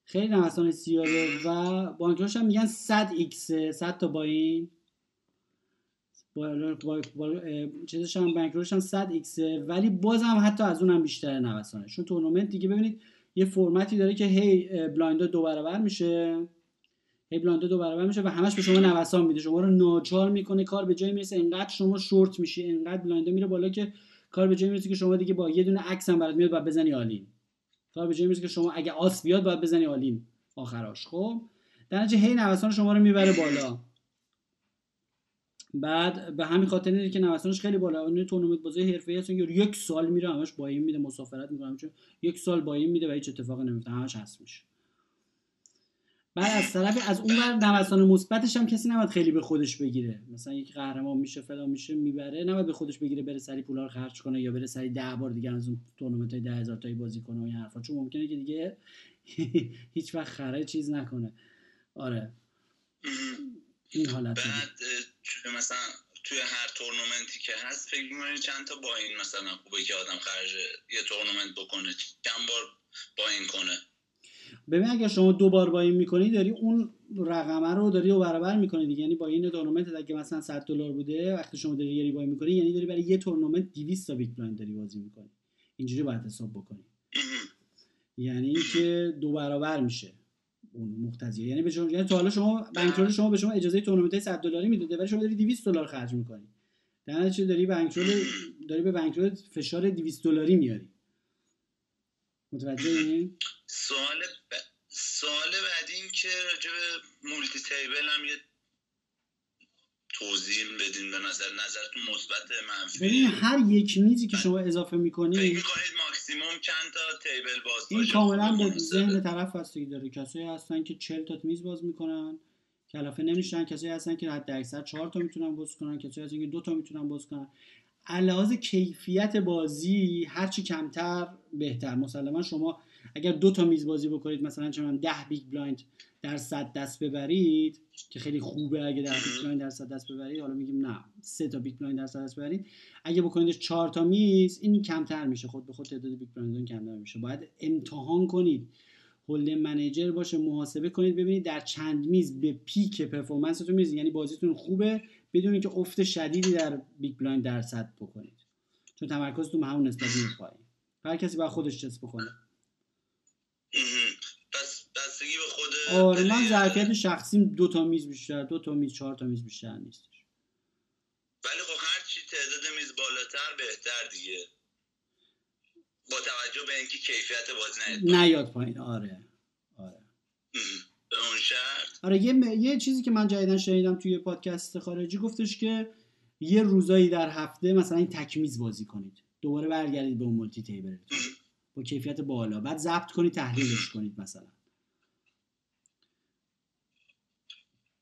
خیلی نوسانش زیاده و bankroll ش هم میگن 100 x 100 تا buy-in چیزش هم bankroll ش هم 100 x ولی بازم حتی از اونم بیشتر نوسانه. چون تورنمنت دیگه ببینید یه فرمتی داره که هی blind دو برابر میشه. هی blind دو برابر میشه و همش به شما نوسان میده. شما رو ناچار می‌کنه کار به جای می‌رسه انقدر شما شورت میشی انقدر blind میره بالا که کار به جایی می‌رسه که شما دیگه با یه دونه عکس هم برات میاد باید بزنی all-in کار به جایی می‌رسه که شما اگه آس بیاد باید بزنی all-in آخراش. خب؟ در نتیجه هی نوسان شما رو می‌بره بالا. بعد به همین خاطر اینه که نوسانش خیلی بالا. اون تورنمنت بازی حرفه‌ای هستن یک سال میره همش buy-in میده مسافرت می‌کنه چون یک سال buy-in میده و هیچ اتفاقی نمیفته همش هست میشه. بعد از طرف از اون ور نوسان مثبتش هم کسی نباید خیلی به خودش بگیره. مثلا یک قهرمان میشه فلان میشه می‌بره. نباید به خودش بگیره بره سری پولا رو خرج کنه یا بره سری ده بار دیگه از اون تورنمنت های ده هزار تایی بازی کنه و این حرفا. چون ممکنه که دیگه *laughs* هیچ وقت خره چیز نکنه. آره. این حالت بعد مثلا توی هر تورنمنتی که هست فکر می‌کنی چند تا buy in مثلا خوبه که آدم خرج یه تورنمنت بکنه چند بار buy-in کنه؟ ببین اگر شما دو بار buy-in می‌کنی داری اون رقمه رو داری دو برابر می‌کنی دیگه. یعنی buy-in tournament اگه مثلا 100 دلار بوده وقتی شما داری یه buy می‌کنی یعنی داری برای یه تورنمنت 200 تا big blind داری بازی می‌کنی. اینجوری باید حساب بکنی. یعنی که دو برابر میشه. اون مقتضیه. یعنی به شما یعنی تا حالا شما bankroll شما به شما اجازه تورنمنت 100 دلاری می‌داده ولی شما داری 200 دلار خرج می‌کنی. در نتیجه داری bankroll داری به bankroll فشار 200 دلاری میاری. متوجه این؟ سوال ب... سوال بعدی این که راجع به multi table هم یه توضیح بدین به نظر نظرتون مثبت منفی؟ ببین هر یک میزی که شما اضافه می‌کنید فکر می‌کنید ماکسیموم چند تا table باز این کاملا به ذهن طرف بستگی داره. کسایی هستن که 40 تا میز باز می‌کنن کلافه نمیشن. کسایی هستن که حد اکثر 4 تا می‌تونن باز کنن. کسایی هستن که 2 تا می‌تونن باز کنن. علاوه کیفیت بازی هرچی کمتر بهتر. مسلما شما اگر دو تا میز بازی بکنید مثلا چون 10 big blind در صد دست ببرید که خیلی خوبه اگه ده big blind در صد دست ببرید. حالا میگیم نه سه تا big blind در صد دست ببرید. اگه بکنیدش چهار تا میز این کمتر میشه. خود به خود تعداد big blind کمتر میشه. باید امتحان کنید. Hold'em Manager باشه محاسبه کنید. ببینید در چند میز به peak performance تون میز یعنی بازیتون خوبه بدون اینکه افت شدیدی در big blind در صد بکنید. چون تمرکزتون همون نسبت میره پایین. هر کسی باید خودش تست بکنه. بستگی به خود آره من ظرفیت شخصیم دو تا میز بیشتر دو تا میز چهار تا میز بیشتر نیستش. ولی خب هر چی تعداد میز بالاتر بهتر دیگه. با توجه به اینکه کیفیت بازی نیاد نیاد پایین آره آره. به اون شرط. آره یه, یه چیزی که من جدیدن شنیدم توی پادکست خارجی گفتش که یه روزایی در هفته مثلا این تکمیز بازی کنید. دوباره برگردید به اون مولتی تیبل با کیفیت بالا. بعد ضبط کنید تحلیلش کنید مثلا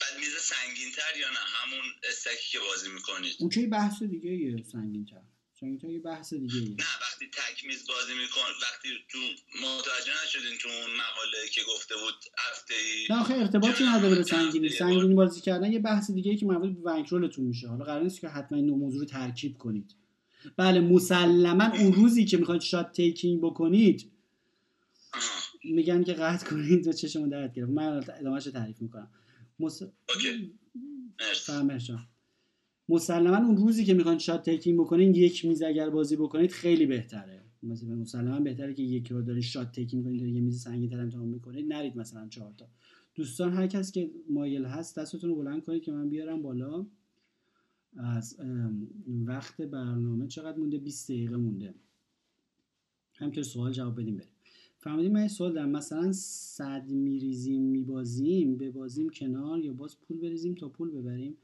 بعد میز سنگین تر یا نه؟ همون استکی که بازی می‌کنید. اون که بحث دیگه یه سنگین تر. سنگین تر یه بحث دیگه یه. نه وقتی تک میز بازی میکن وقتی تو متوجه نشدین تو اون مقاله که گفته بود هفته نه آخه ارتباطی نداره به سنگینی. سنگینی بازی کردن یه بحث دیگه که مربوط به ونکرولتون میشه. حالا قرار نیست که حتما این موضوع رو ترکیب کنید. بله مسلما اون روزی که می‌خواید شات تیکینگ بکنید میگن که قطع کنید و چشمون درد گرفت. من ادامهش تعریف می‌کنم. مس... مسلما اون روزی که می‌خواید shot taking بکنید یک میز اگر بازی بکنید خیلی بهتره. مثلا مسلما بهتره که یک رو دارید shot taking کنید یه میز سنگین تر امتحان می‌کنید نرید مثلا چهار تا. دوستان هر کس که مایل هست دستتون رو بلند کنید که من بیارم بالا. از وقت برنامه چقدر مونده؟ 20 دقیقه مونده. همینطور سوال جواب بدیم بریم. فهمیدیم من سوال دارم. مثلا صد میریزیم میبازیم ببازیم کنار یا باز پول بریزیم تا پول ببریم؟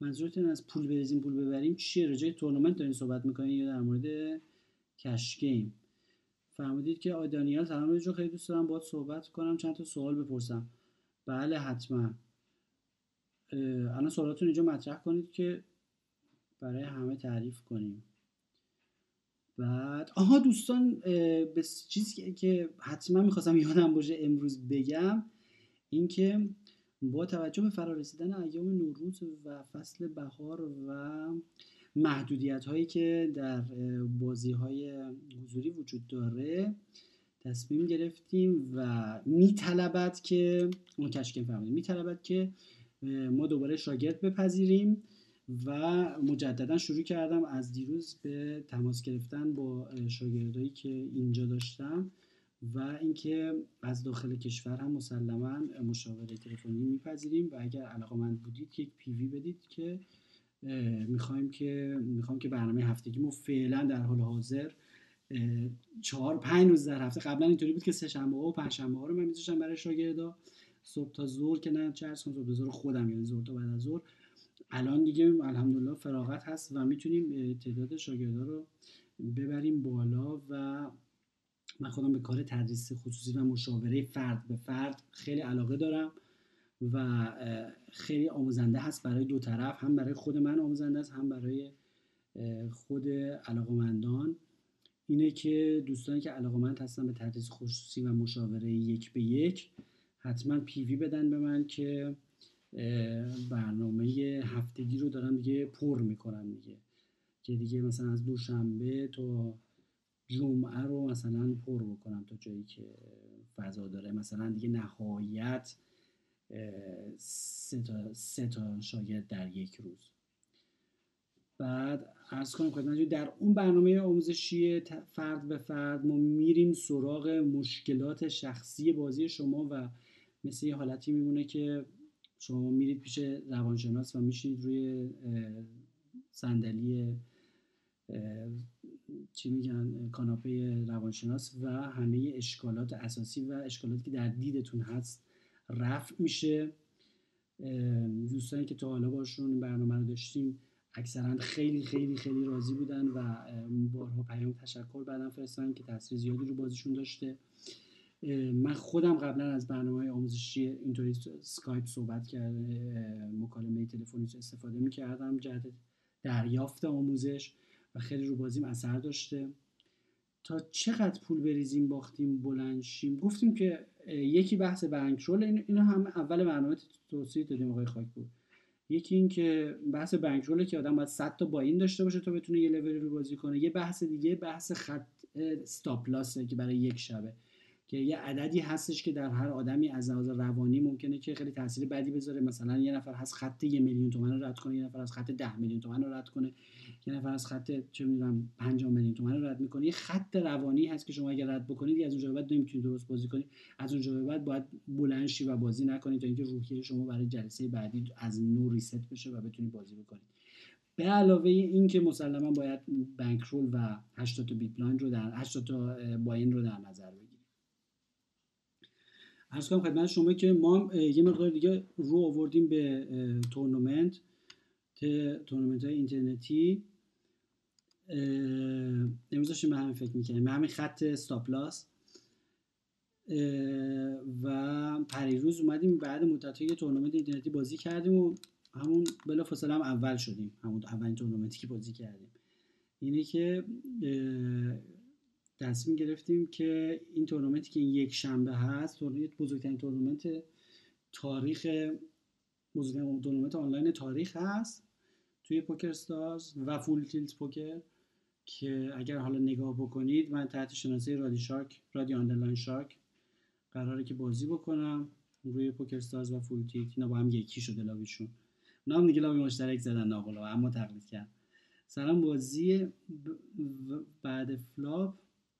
منظورتون از پول بریزیم پول ببریم چیه؟ رجای تورنمنت دارین صحبت می‌کنین یا در مورد کش گیم؟ فهمیدید که آی دانیال سلام جو خیلی دوست دارم باید صحبت کنم. چند تا سوال بپرسم. بله حتما. الان سوالاتون اینجا مطرح کنید که برای همه تعریف کنیم. بعد آها دوستان به چیزی که حتما می‌خواستم یادم باشه امروز بگم اینکه با توجه به فرارسیدن ایام نوروز و فصل بهار و محدودیت هایی که در بازی های حضوری وجود داره تصمیم گرفتیم و میطلبد که اون کشکین فهمیدیم میطلبد که ما دوباره شاگرد بپذیریم و مجددا شروع کردم از دیروز به تماس گرفتن با شاگردایی که اینجا داشتم و اینکه از داخل کشور هم مسلما مشاوره تلفنی میپذیریم و اگر علاقه من بودید یک پیوی بدید که می‌خوایم که می‌خوام که برنامه هفتگیمو فعلا در حال حاضر چهار پنج روز در هفته قبلا اینطوری بود که سه شنبه و پنج شنبه ها رو من میذاشتم برای شاگردا صبح تا ظهر که نه چه کنم صبح تا ظهر خودم یعنی ظهر تا بعد از ظهر. الان دیگه الحمدلله فراغت هست و می‌تونیم تعداد شاگردا رو ببریم بالا و من خودم به کار تدریس خصوصی و مشاوره فرد به فرد خیلی علاقه دارم و خیلی آموزنده هست برای دو طرف هم برای خود من آموزنده است هم برای خود علاقمندان. اینه که دوستانی که علاقمند هستن به تدریس خصوصی و مشاوره یک به یک حتما پیوی بدن به من که برنامه هفتگی رو دارم دیگه پر می‌کنم دیگه. که دیگه مثلا از دوشنبه تا جمعه رو مثلا پر بکنم تا جایی که فضا داره. مثلا دیگه نهایت سه تا, سه تا شاگرد در یک روز. بعد ارز کنم خدمت در اون برنامه آموزشی فرد به فرد ما میریم سراغ مشکلات شخصی بازی شما و مثل یه حالتی میمونه که شما میرید پیش روانشناس و میشینید روی صندلی چی میگن کاناپه روانشناس و همه اشکالات اساسی و اشکالاتی که در دیدتون هست رفع میشه. دوستانی که تا حالا باشون برنامه رو داشتیم اکثرا خیلی خیلی خیلی راضی بودن و بارها پیام تشکر بعدم فرستن که تاثیر زیادی رو بازیشون داشته. من خودم قبلا از برنامه آموزشی اینطوری سکایپ صحبت کرده مکالمه تلفنی استفاده می‌کردم جهت دریافت آموزش و خیلی رو بازیم اثر داشته. تا چقدر پول بریزیم باختیم بلنشیم گفتیم که یکی بحث بانکرول اینا هم اول برنامه توصیه دادیم آقای خاک بود. یکی این که بحث بانکروله که آدم باید 100 تا با این داشته باشه تا بتونه یه لولی رو بازی کنه. یه بحث دیگه بحث خط استاپ که برای یک شبه. که یه عددی هستش که در هر آدمی از لحاظ روانی ممکنه که خیلی تاثیر بدی بذاره. مثلا یه نفر هست خط یه میلیون تومن رو رد کنه یه نفر از خط ده میلیون تومن رو رد کنه یه نفر از خط چه می‌دونم 5 میلیون تومن رو رد می‌کنه. یه خط روانی هست که شما اگر رد بکنید از اونجا بعد نمی‌تونید درست بازی کنید. از اونجا بعد باید بلند و بازی نکنید تا اینکه روحیه شما برای جلسه بعدی از نو ریست بشه و بتونید بازی بکنید. به علاوه این که مسلما باید bankroll و 80 تا big blind رو در 80 تا buy-in رو در نظر بگیرید. عرض کنم خدمت شما که ما یه مقدار دیگه رو آوردیم به تورنمنت تورنمنت های اینترنتی. امروز داشتیم به همین فکر می‌کنیم به همین خط stop loss و پریروز اومدیم بعد مدت یه تورنمنت اینترنتی بازی کردیم و همون بلافاصله هم اول شدیم همون اولین تورنمنتی که بازی کردیم. اینه که تصمیم گرفتیم که این تورنمنتی که این یک شنبه هست تورنمنت بزرگترین تورنمنت تاریخ بزرگترین تورنمنت آنلاین تاریخ هست توی PokerStars و Full Tilt Poker که اگر حالا نگاه بکنید من تحت شناسه رادی shark رادی underline shark قراره که بازی بکنم روی PokerStars و Full Tilt. اینا با هم یکی شده لابیشون. نام دیگه لابی مشترک زدن ناقلا اما تقلید کرد. سلام بازی بعد flop.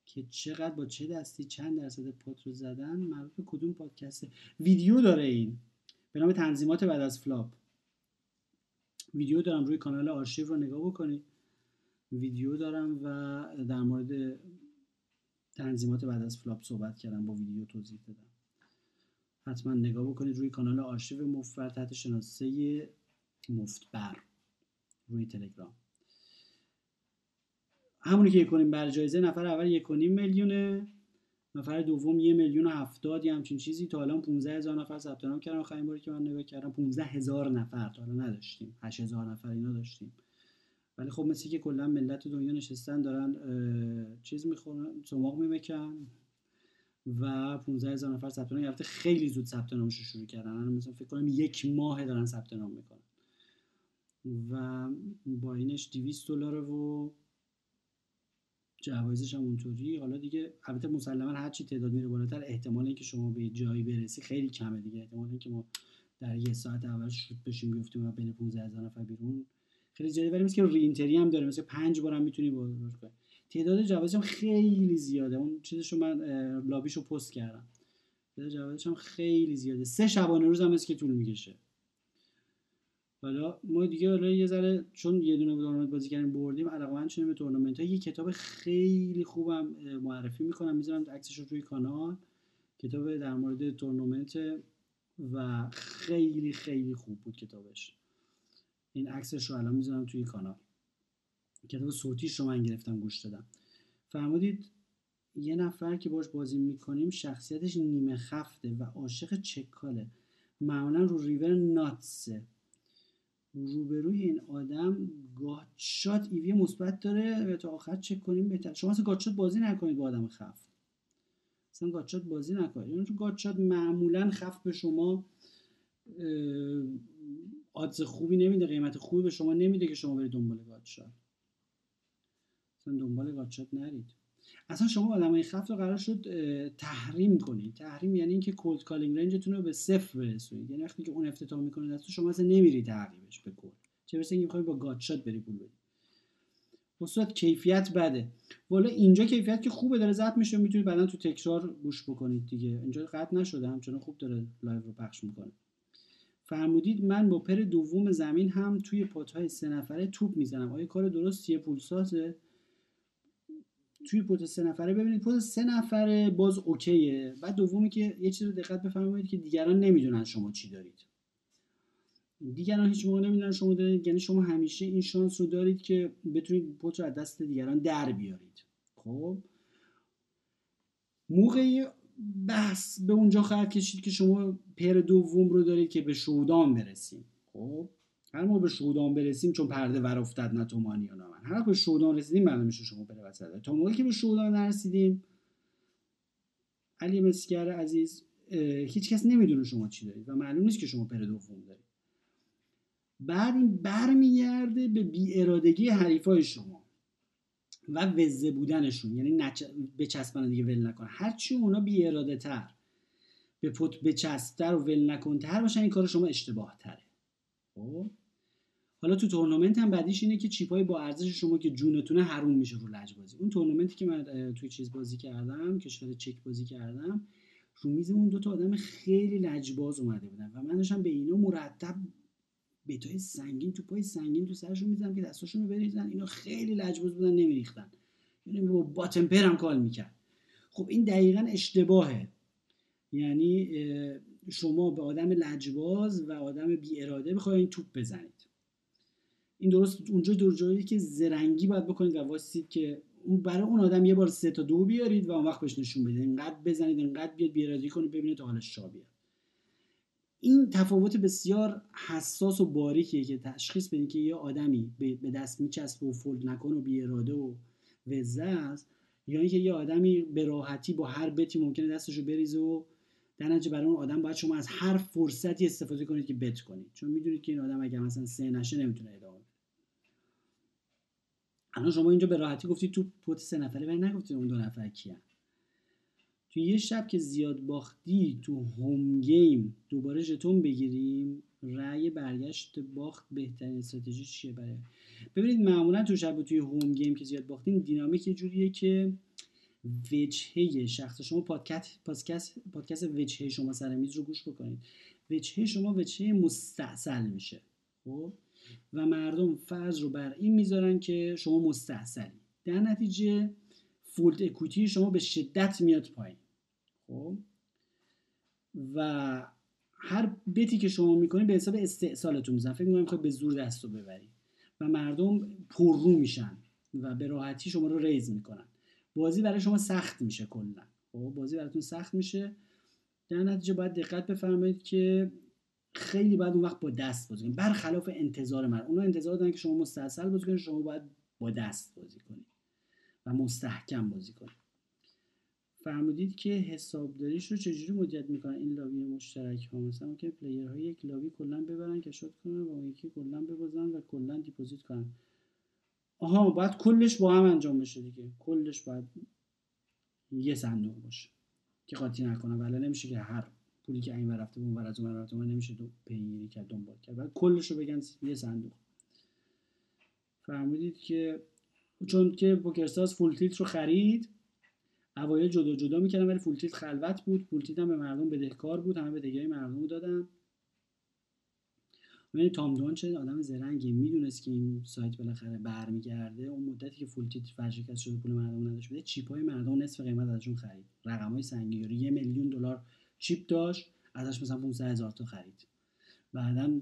که چقدر با چه دستی چند درصد pot رو زدن مربوط به کدوم پادکسته ویدیو داره این؟ به نام تنظیمات بعد از flop. ویدیو دارم روی کانال آرشیو رو نگاه بکنید ویدیو دارم و در مورد تنظیمات بعد از flop صحبت کردم با ویدیو توضیح دادم. حتما نگاه بکنید روی کانال آرشیو مفت‌بر تحت شناسه مفت‌بر روی تلگرام. همونی که کنیم بر جایزه نفر اول یک میلیونه نفر دوم یه میلیون و هفتاد یه همچین چیزی. تا الان 15 هزار نفر ثبت نام کردن. آخرین باری که من نگاه کردم 15 هزار نفر. تا الان نداشتیم. 8 هزار نفر اینا داشتیم. ولی خب مثل که کلا ملت دنیا نشستن دارن چیز می‌خورن سماق میمکن و 15 هزار نفر ثبت نام یافته خیلی زود ثبت نامش رو شروع کردن. مثلا فکر کنم یک ماه دارن ثبت نام می‌کنن. و با اینش 200 دلار و جوایزش هم اونطوری. حالا دیگه البته مسلما هر چی تعداد میره بالاتر احتمال اینکه شما به جایی برسی خیلی کمه دیگه. احتمال اینکه ما در یه ساعت اول شوت بشیم بیفتیم و بین 15 هزار نفر بیرون. خیلی زیاده. ولی که ری هم داره. مثل پنج بار هم می‌تونی بازی کنی تعداد جوایزش هم خیلی زیاده. اون چیزشو من لابیشو پست کردم. تعداد جوایزش هم خیلی زیاده. سه شبانه روز هم که طول می‌کشه. حالا ما دیگه حالا یه ذره چون یه دونه تورنمنت بازی کردیم بردیم علاقمند شدیم به تورنمنت ها. یه کتاب خیلی خوبم معرفی می‌کنم. می‌ذارم عکسش رو روی کانال. کتاب در مورد تورنمنت و خیلی خیلی خوب بود کتابش. این عکسش رو الان می‌ذارم توی کانال. کتاب صوتیش رو من گرفتم گوش دادم. فرمودید یه نفر که باش بازی می‌کنیم شخصیتش نیمه خفته و عاشق چکاله معمولا رو ریور ناتسه. روبروی این آدم گاتشات ایوی مثبت داره و تا آخر چک کنیم بهتر. شما اصلا گاتشات بازی نکنید با آدم خفت. اصلا gutshot بازی نکنید. یعنی تو gutshot معمولا خفت به شما odds خوبی نمیده قیمت خوبی به شما نمیده که شما برید دنبال gutshot اصلا دنبال gutshot نرید. اصلا شما آدمای خفت رو قرار شد تحریم کنید تحریم یعنی اینکه cold calling range تون رو به صفر برسونید. یعنی وقتی که اون افتتاح می‌کنه دستو شما اصلا نمیری تعقیبش به کل چه برسه اینکه با gutshot بری پول بدی. استاد کیفیت بده. والا اینجا کیفیت که خوبه داره ضبط میشه می‌تونید بعدا تو تکرار گوش بکنید دیگه. اینجا قطع نشده همچنان خوب داره live رو پخش می‌کنه. فرمودید من با pair دوم زمین هم توی pot های سه نفره توپ می‌زنم. آیا کار درستیه پولسازه؟ توی pot سه نفره. ببینید pot سه نفره باز OK ه. بعد دومی که یه چیز رو دقت بفرمایید که دیگران نمی‌دونن شما چی دارید. دیگران هیچ موقع نمی‌دونن شما دارید. یعنی شما همیشه این شانس رو دارید که بتونید پوت رو از دست دیگران در بیارید. خب؟ موقعی بحث به اونجا خواهد کشید که شما پر دوم رو دارید که به شودان برسیم خب؟ هر موقع به شودان برسیم چون پرده ور افتاد نه تومانی یا من هر به شودان رسیدیم معلوم میشه شما بره وسط تا موقعی که به شودان نرسیدیم علی مسکر عزیز هیچ کس نمی‌دونه شما چی دارید و معلوم نیست که شما پر دوم دارید. بعد این برمیگرده به بی ارادگی حریفای شما و وزه بودنشون. یعنی نچ... بچسبن دیگه ول نکن. هرچی اونا بی اراده تر به پت بچستر و ول نکن تر باشن این کار شما اشتباه تره خب؟ حالا تو تورنمنت هم بعدیش اینه که چیپای با ارزش شما که جونتونه حروم میشه رو لجبازی اون تورنمنتی که من توی چیز بازی کردم کشور چک بازی کردم رو میز اون دو تا آدم خیلی لجباز اومده بودن و من داشتم به اینا مرتب بتای سنگین تو پای سنگین تو سرشون می‌زنم که دستاشون رو بریزن. اینا خیلی لجباز بودن نمیریختن. یعنی با باتمپر هم کال می‌کرد. خب این دقیقا اشتباهه. یعنی شما به آدم لجباز و آدم بی اراده بخواید توپ بزنید. این درست اونجا دور جایی که زرنگی باید بکنید و واسید که اون برای اون آدم یه بار سه تا دو بیارید و اون وقت بهش نشون بدید. اینقدر بزنید اینقدر بیاد بیارادی کنید ببینید تا حالش شا این تفاوت بسیار حساس و باریکیه که تشخیص بدین که یه آدمی به دست میچسب و فولد نکن و بی اراده و وزه است یا اینکه یه آدمی به راحتی با هر بتی ممکنه دستشو بریزه و در نتیجه برای اون آدم باید شما از هر فرصتی استفاده کنید که بت کنید. چون می‌دونید که این آدم اگر مثلا سه نشه نمی‌تونه ادامه الان شما اینجا به راحتی گفتید تو پوت سه نفره ولی نگفتید اون دو نفر کیان. تو یه شب که زیاد باختی تو هوم گیم دوباره ژتون بگیریم رأی برگشت باخت بهترین استراتژی چیه برای؟ ببینید معمولا تو شب توی هوم گیم که زیاد باختین دینامیک یه جوریه که وجهه شخص شما پادکست پادکست پادکست وجهه شما سر میز رو گوش بکنید. وجهه شما وجهه مستحصل میشه. خب؟ و مردم فرض رو بر این می‌ذارن که شما مستحصلی. در نتیجه فولد اکوتی شما به شدت میاد پایین. خب؟ و هر بتی که شما می‌کنید به حساب استحصالتون میزن فکر می‌کنم به زور دست رو ببرید. و مردم پررو میشن و به راحتی شما رو ریز می‌کنن. بازی برای شما سخت میشه کلا. خب؟ بازی براتون سخت میشه. در نتیجه باید دقت بفرمایید که خیلی باید اون وقت با دست بازی کنید برخلاف انتظار من. اونا انتظار دارن که شما مستحصل بازی کنید شما باید با دست بازی کنید و مستحکم بازی کنید فرمودید که حسابداریش رو چجوری مدیریت می‌کنن؟ این لابی مشترک ها. مثلا که player های یک لابی کلا ببرن cash out کنن و یکی کلا ببازن و کلا deposit کنن. آها باید کلش با هم انجام بشه دیگه. کلش باید یه صندوق باشه که قاطی نکنه. ولی نمیشه که هر پولی که این رفته اون ور از اون رفته اون نمیشه دو پیگیری کرد دنبال کرد. بعد کلش رو بگن یه صندوق. فرمودید که چون که پوکرساز فول تیت رو خرید اوایل جدا جدا می‌کردن ولی فول تیت خلوت بود. فول تیت هم به مردم بدهکار بود همه بدهی مردم دادن. ببین تام دون چه آدم زرنگی. می‌دونست که این سایت بالاخره برمیگرده. اون مدتی که فول تیتر ورشکست شده پول مردم نداشت. بده چیپای مردم نصف قیمت ازشون خرید. رقمای سنگین یه میلیون دلار چیپ داشت ازش مثلا 500 هزار تا خرید. بعدا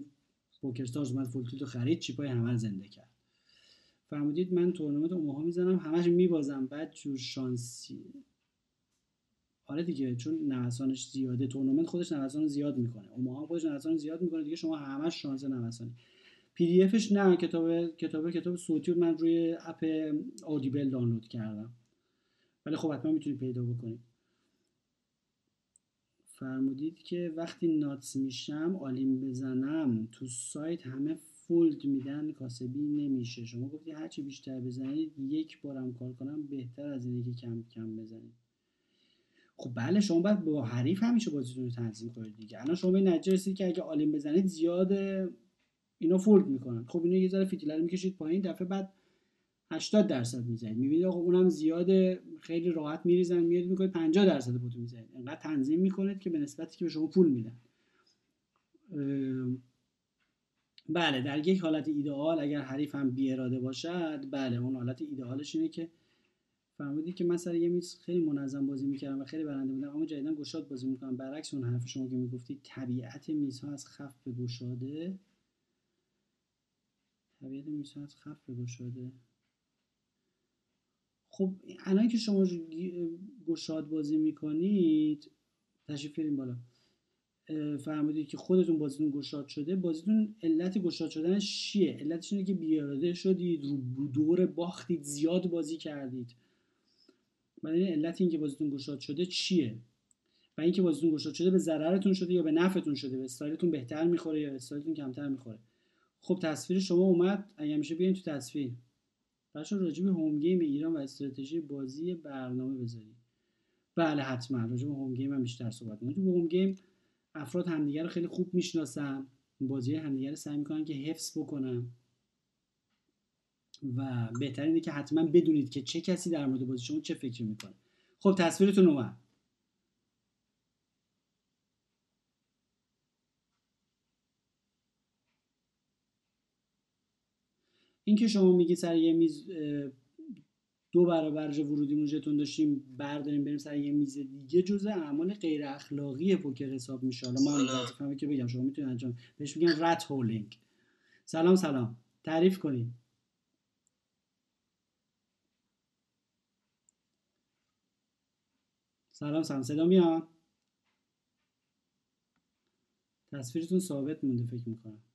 PokerStars اومد Full Tilt خرید chip ای همه زنده کرد. فرمودید من تورنمنت اوماها می‌زنم همش میبازم. بد جور شانسی. آره دیگه چون نوسانش زیاده تورنمنت خودش نوسان زیاد می‌کنه. اوماها خودش نوسان زیاد می‌کنه دیگه شما همش شانس نوسانی. PDF ش نه کتاب کتاب کتاب صوتی من روی app Audible دانلود کردم. ولی خب حتما می‌تونید پیدا بکنید. فرمودید که وقتی ناتس میشم آلیم بزنم. تو سایت همه فولد میدن کاسبی نمیشه. شما گفتی هرچی بیشتر بزنید یک بارم کار کنم بهتر از اینه که کم کم بزنید. خب بله شما باید با حریف همیشه بازیتون رو تنظیم کنید دیگه. الان شما به نتیجه رسید که اگه آلیم بزنید زیاد اینا فولد می‌کنن. خب اینو یه ذره فیتیله رو می‌کشید پایین دفعه بعد 80 درصد می‌زنید. می‌بینید آقا اونم زیاده خیلی راحت میریزن میاد می‌کنید 50 درصد پوتو می‌زنید. انقدر تنظیم می‌کنید که به نسبتی که به شما پول میدن. بله در یک حالت ایدئال اگر حریف هم بی اراده باشد بله اون حالت ایدئالش اینه که فهمیدید که من سر یه میز خیلی منظم بازی می‌کردم و خیلی برنده بودم اما جدیدا گشاد بازی می‌کنم. برعکس اون حرف شما که می‌گفتید طبیعت میزها از خف به گشاده. طبیعت میزها از خف به گشاده. خب الان که شما گشاد بازی می‌کنید تشریف بیاریم بالا. فرمودید که خودتون بازیتون گشاد شده. بازیتون علت گشاد شدنش چیه؟ علتش اینه که بیاراده شدید رو دور باختید زیاد بازی کردید. بعد این علت اینکه بازیتون گشاد شده چیه؟ و اینکه بازیتون گشاد شده به ضررتون شده یا به نفعتون شده؟ به استایلتون بهتر می‌خوره یا استایلتون کمتر می‌خوره؟ خب تصویر شما اومد. اگه میشه بیاین تو تصویر. بچه راجب هوم گیم ایران و استراتژی بازی برنامه بذارید بله حتما. راجب هوم گیم هم بیشتر صحبت کنیم تو هوم گیم افراد همدیگه رو خیلی خوب می‌شناسن. بازی همدیگه رو سعی می‌کنن که حفظ بکنن. و بهتر اینه که حتما بدونید که چه کسی در مورد بازی شما چه فکری می‌کنه. خب تصویرتون اومد. اینکه شما میگی سر یه میز دو برابر ورودی ژتون داشتیم برداریم بریم سر یه میز دیگه جزء اعمال غیر اخلاقی پوکر حساب میشه. حالا ما هم که بگم شما می‌تونید انجام بهش میگن رت هولینگ سلام سلام. تعریف کنید سلام سلام. صدا میاد؟ تصویرتون ثابت مونده فکر می‌کنم.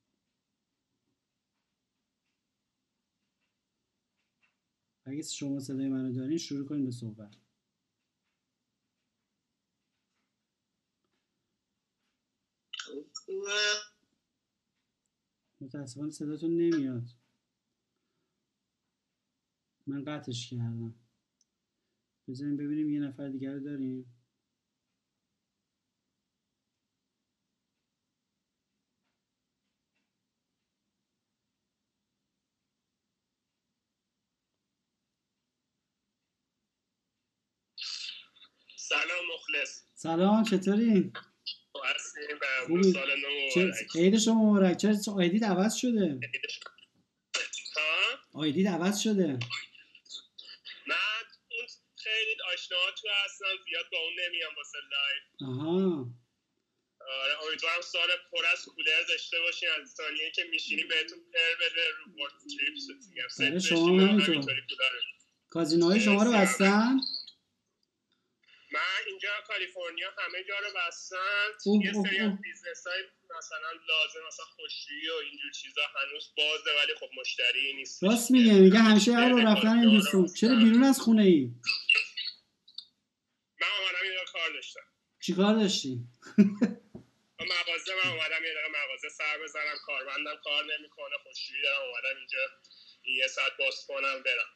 اگه شما صدای منو دارین شروع کنید به صحبت. متاسفانه صداتون نمیاد. من قطعش کردم. بذاریم ببینیم یه نفر دیگر رو داریم. سلام مخلص. سلام چطوری؟ خوبی؟ عید شما مبارک. چرا ID عوض شده؟ ها؟ ID عوض شده. من اون خیلی آشناها تو هستن زیاد با اون نمیام واسه live آها. آره امیدوارم سال پر از cooler داشته باشین. از ثانیه که میشینی بهتون pair بده. رو board trips شما همینطور کازینوهای شما رو بستن؟ من اینجا کالیفرنیا همه جا رو بستن. یه سری از بیزنس های مثلا لازم مثلا خوشی و اینجور چیزا هنوز بازه ولی خب مشتری نیست. راست میگه میگه همیشه هر رو رفتن این دوستون چرا بیرون از خونه ای من اومدم اینجا کار داشتم. چی کار داشتی؟ مغازه من اومدم یه دقیقه مغازه سر بزنم کارمندم کار نمی‌کنه خوشی دارم اومدم اینجا یه ساعت باز کنم برم.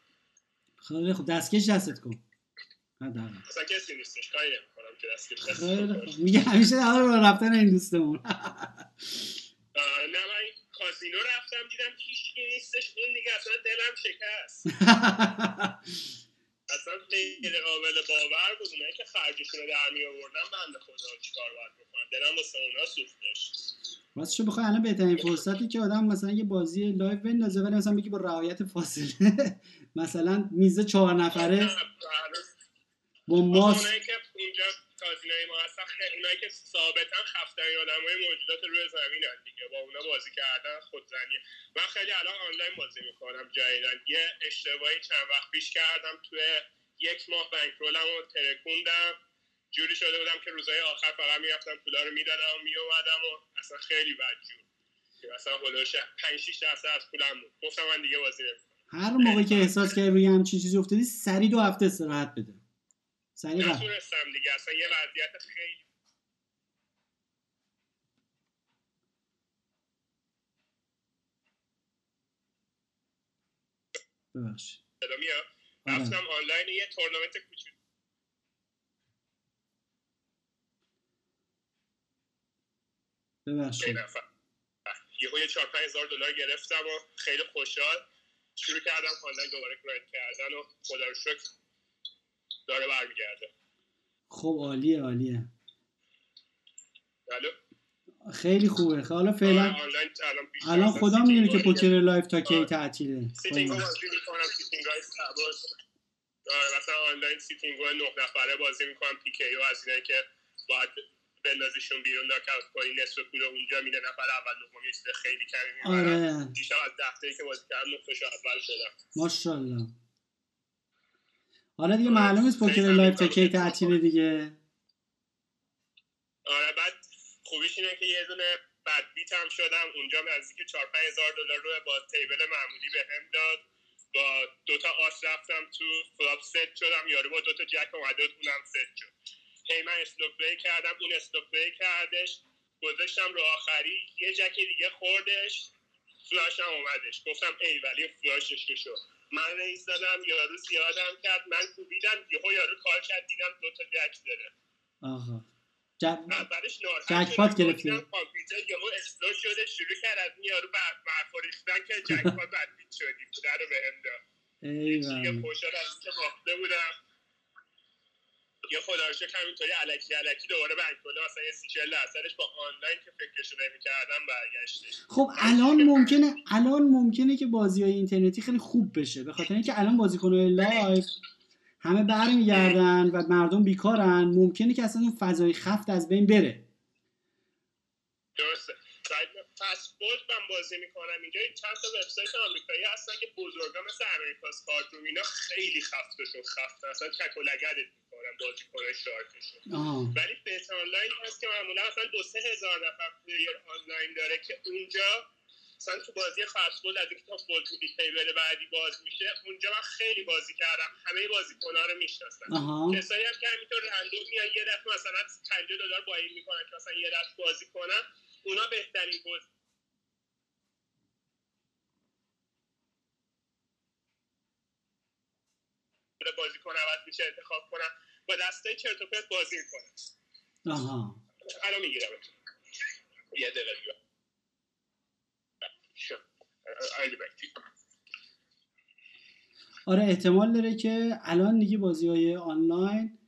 خیلی خب دستکش دستت کن. اصلا کسی نیستش. کاری نمی‌کنم که دست میگه همیشه در رفتن این دوستمون. نه من کازینو رفتم دیدم هیچ نیستش. اون دیگه اصلا دلم شکست. *laughs* اصلا غیر قابل باور بود. اونایی که خرجشون رو در می آوردن بنده خدا چیکار باید بکنن؟ دلم واسه اونا سوختش راستش بخوای؟ الان بهترین فرصتی که آدم مثلا یه بازی live بندازه ولی مثلا بگی با رعایت فاصله. *laughs* مثلا میزه چهار نفره. با ماسک. که اونجا کازینای ما هستن اونایی که ثابتا خفترین آدم های موجودات روی زمین هست دیگه. با اونا بازی کردن خودزنی. من خیلی الان آنلاین بازی می‌کنم جدیدن یه اشتباهی چند وقت پیش کردم. توی یک ماه bankroll م رو ترکوندم. جوری شده بودم که روزهای آخر فقط می‌رفتم پولا رو می‌دادم و میومدم و اصلا خیلی بدجور اصلا هلوش 5 6 درصد از پولم بود. گفتم من دیگه بازی نمی‌کنم. هر موقعی که احساس کردی روی همچین چیزی افتادی سری دو هفته استراحت بده. سری نتونستم دیگه اصلا یه وضعیت خیلی ببخشید. رفتم آنلاین یه تورنمنت کوچیک ببخشید. یه چهار پنج هزار دلار گرفتم و خیلی خوشحال شروع کردم آنلاین دوباره grind کردن و خدا رو شکر داره برمیگرده. خب عالیه عالیه. بله. خیلی خوبه. حالا فعلا الان خدا می‌دونه که پوکر live تا کی تعطیله. سیتینگ بازی می‌کنم. sit n go های مثلا آنلاین sit n go های نه نفره بازی می‌کنم. PKO از اینه که باید بندازیشون بیرون ناکاوت کنی نصف پول اونجا میده. نفر اول دوم یه چیز خیلی کمی آره. دیشب از ده که بازی کردم نقطه اول شدم. ماشاءالله. حالا دیگه معلوم نیست پوکر live تا کی تعطیله دیگه. آره بعد خوبیش اینه که یه دونه bad beat هم شدم. اونجا نزدیک 4 5 هزار دلار رو با table معمولی بهم داد. با دوتا آس رفتم تو flop set شدم. یارو با دوتا jack اومده اونم ست شد. هی من slow play کردم اون slow play کردش. گذاشتم رو آخری. یه jack دیگه خوردش. flush هم اومدش. گفتم ای ول flush ش شد من raise دادم یارو زیادم کرد من کوبیدم یهو یارو call کرد دیدم دوتا jack داره. آها. jackpot گرفتی؟ کامپیوتر یهو slow شده شروع کرد از این یارو برف ریختن که jackpot *laughs* bad beat شدی بوده رو بهم داد. خوشحال از اینکه باخته بودم. یه خدا رو شکر همینطوری الکی الکی دوباره bankroll ه مثلا یه سی چهل درصدش با آنلاین که فکرشو نمی‌کردم برگشتش خب الان ممکنه الان ممکنه که بازی های اینترنتی خیلی خوب بشه به خاطر اینکه الان بازیکنهای live همه برمیگردن و مردم بیکارن. ممکنه که اصلا اون فضای خفت از بین بره. درسته. پسپورت من بازی می‌کنم. اینجا چند تا وبسایت آمریکایی هستن که بزرگا مثل امریکاس کارتون. اینا خیلی خفتشون خفته. اصلا چک و لگدت می‌کنن بازی کنه شارکشون ولی بیت آنلاین هست که معمولا اصلا دو سه هزار نفر پلیر آنلاین داره که اونجا مثلا تو بازی فصل از اینکه تا فولد تیبل بعدی باز میشه. اونجا من خیلی بازی کردم. همه بازیکن‌ها رو می‌شناسم. کسایی هم که همینطور رندوم میان یه دفعه مثلا 50 دلار با این می‌کنن که مثلا یه دست بازی کنن. اونا بهترین بازی. بازیکن عوض میشه انتخاب کنم. با دسته چرت و پرت بازی می‌کنم. آها. الان می‌گیرم. یه دقیقه. آره احتمال داره که الان دیگه بازی های آنلاین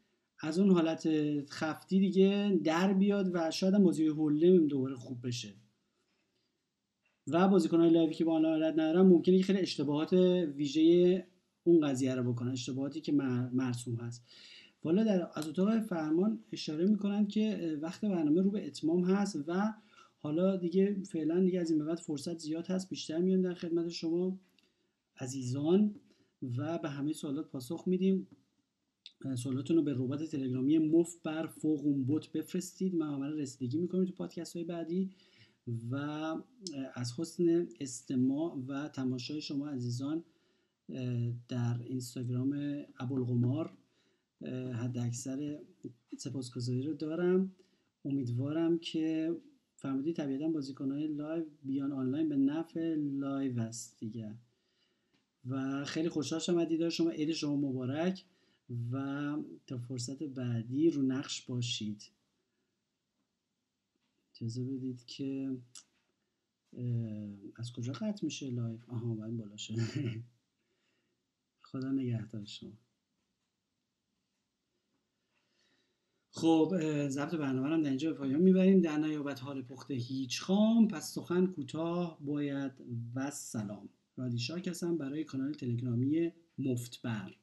از اون حالت خفتی دیگه در بیاد و شاید هم بازی هولم دوباره خوب بشه. و بازیکن های لایوی که با آنلاین رد ندارن ممکنه که خیلی اشتباهات ویژه اون قضیه رو بکنن اشتباهاتی که مرسوم هست. والا در از اتاق فرمان اشاره می‌کنن که وقت برنامه رو به اتمام هست و حالا دیگه فعلا دیگه از این بعد فرصت زیاد هست بیشتر میان در خدمت شما عزیزان و به همه سوالات پاسخ میدیم. سوالاتون رو به ربات تلگرامی مف بر فوق اون بوت بفرستید. ما عمل رسیدگی می‌کنیم تو پادکست های بعدی و از حسن استماع و تماشای شما عزیزان در اینستاگرام ابوالقمار حد اکثر سپاسگزاری رو دارم. امیدوارم که فهمیدی طبیعتا بازیکنهای لایو بیان آنلاین به نفع لایو است دیگه. و خیلی خوشحال شدم دیدار شما. عید شما مبارک. و تا فرصت بعدی رو نقش باشید. اجازه بدید که از کجا قطع میشه لایو آها باید بالا شده *laughs* خدا نگهدار شما. خب ضبط برنامه هم در اینجا به پایان می‌بریم. در نیابت حال پخته هیچ خام پس سخن کوتاه باید و سلام. رادی هستم برای کانال تلگرامی مفتبر.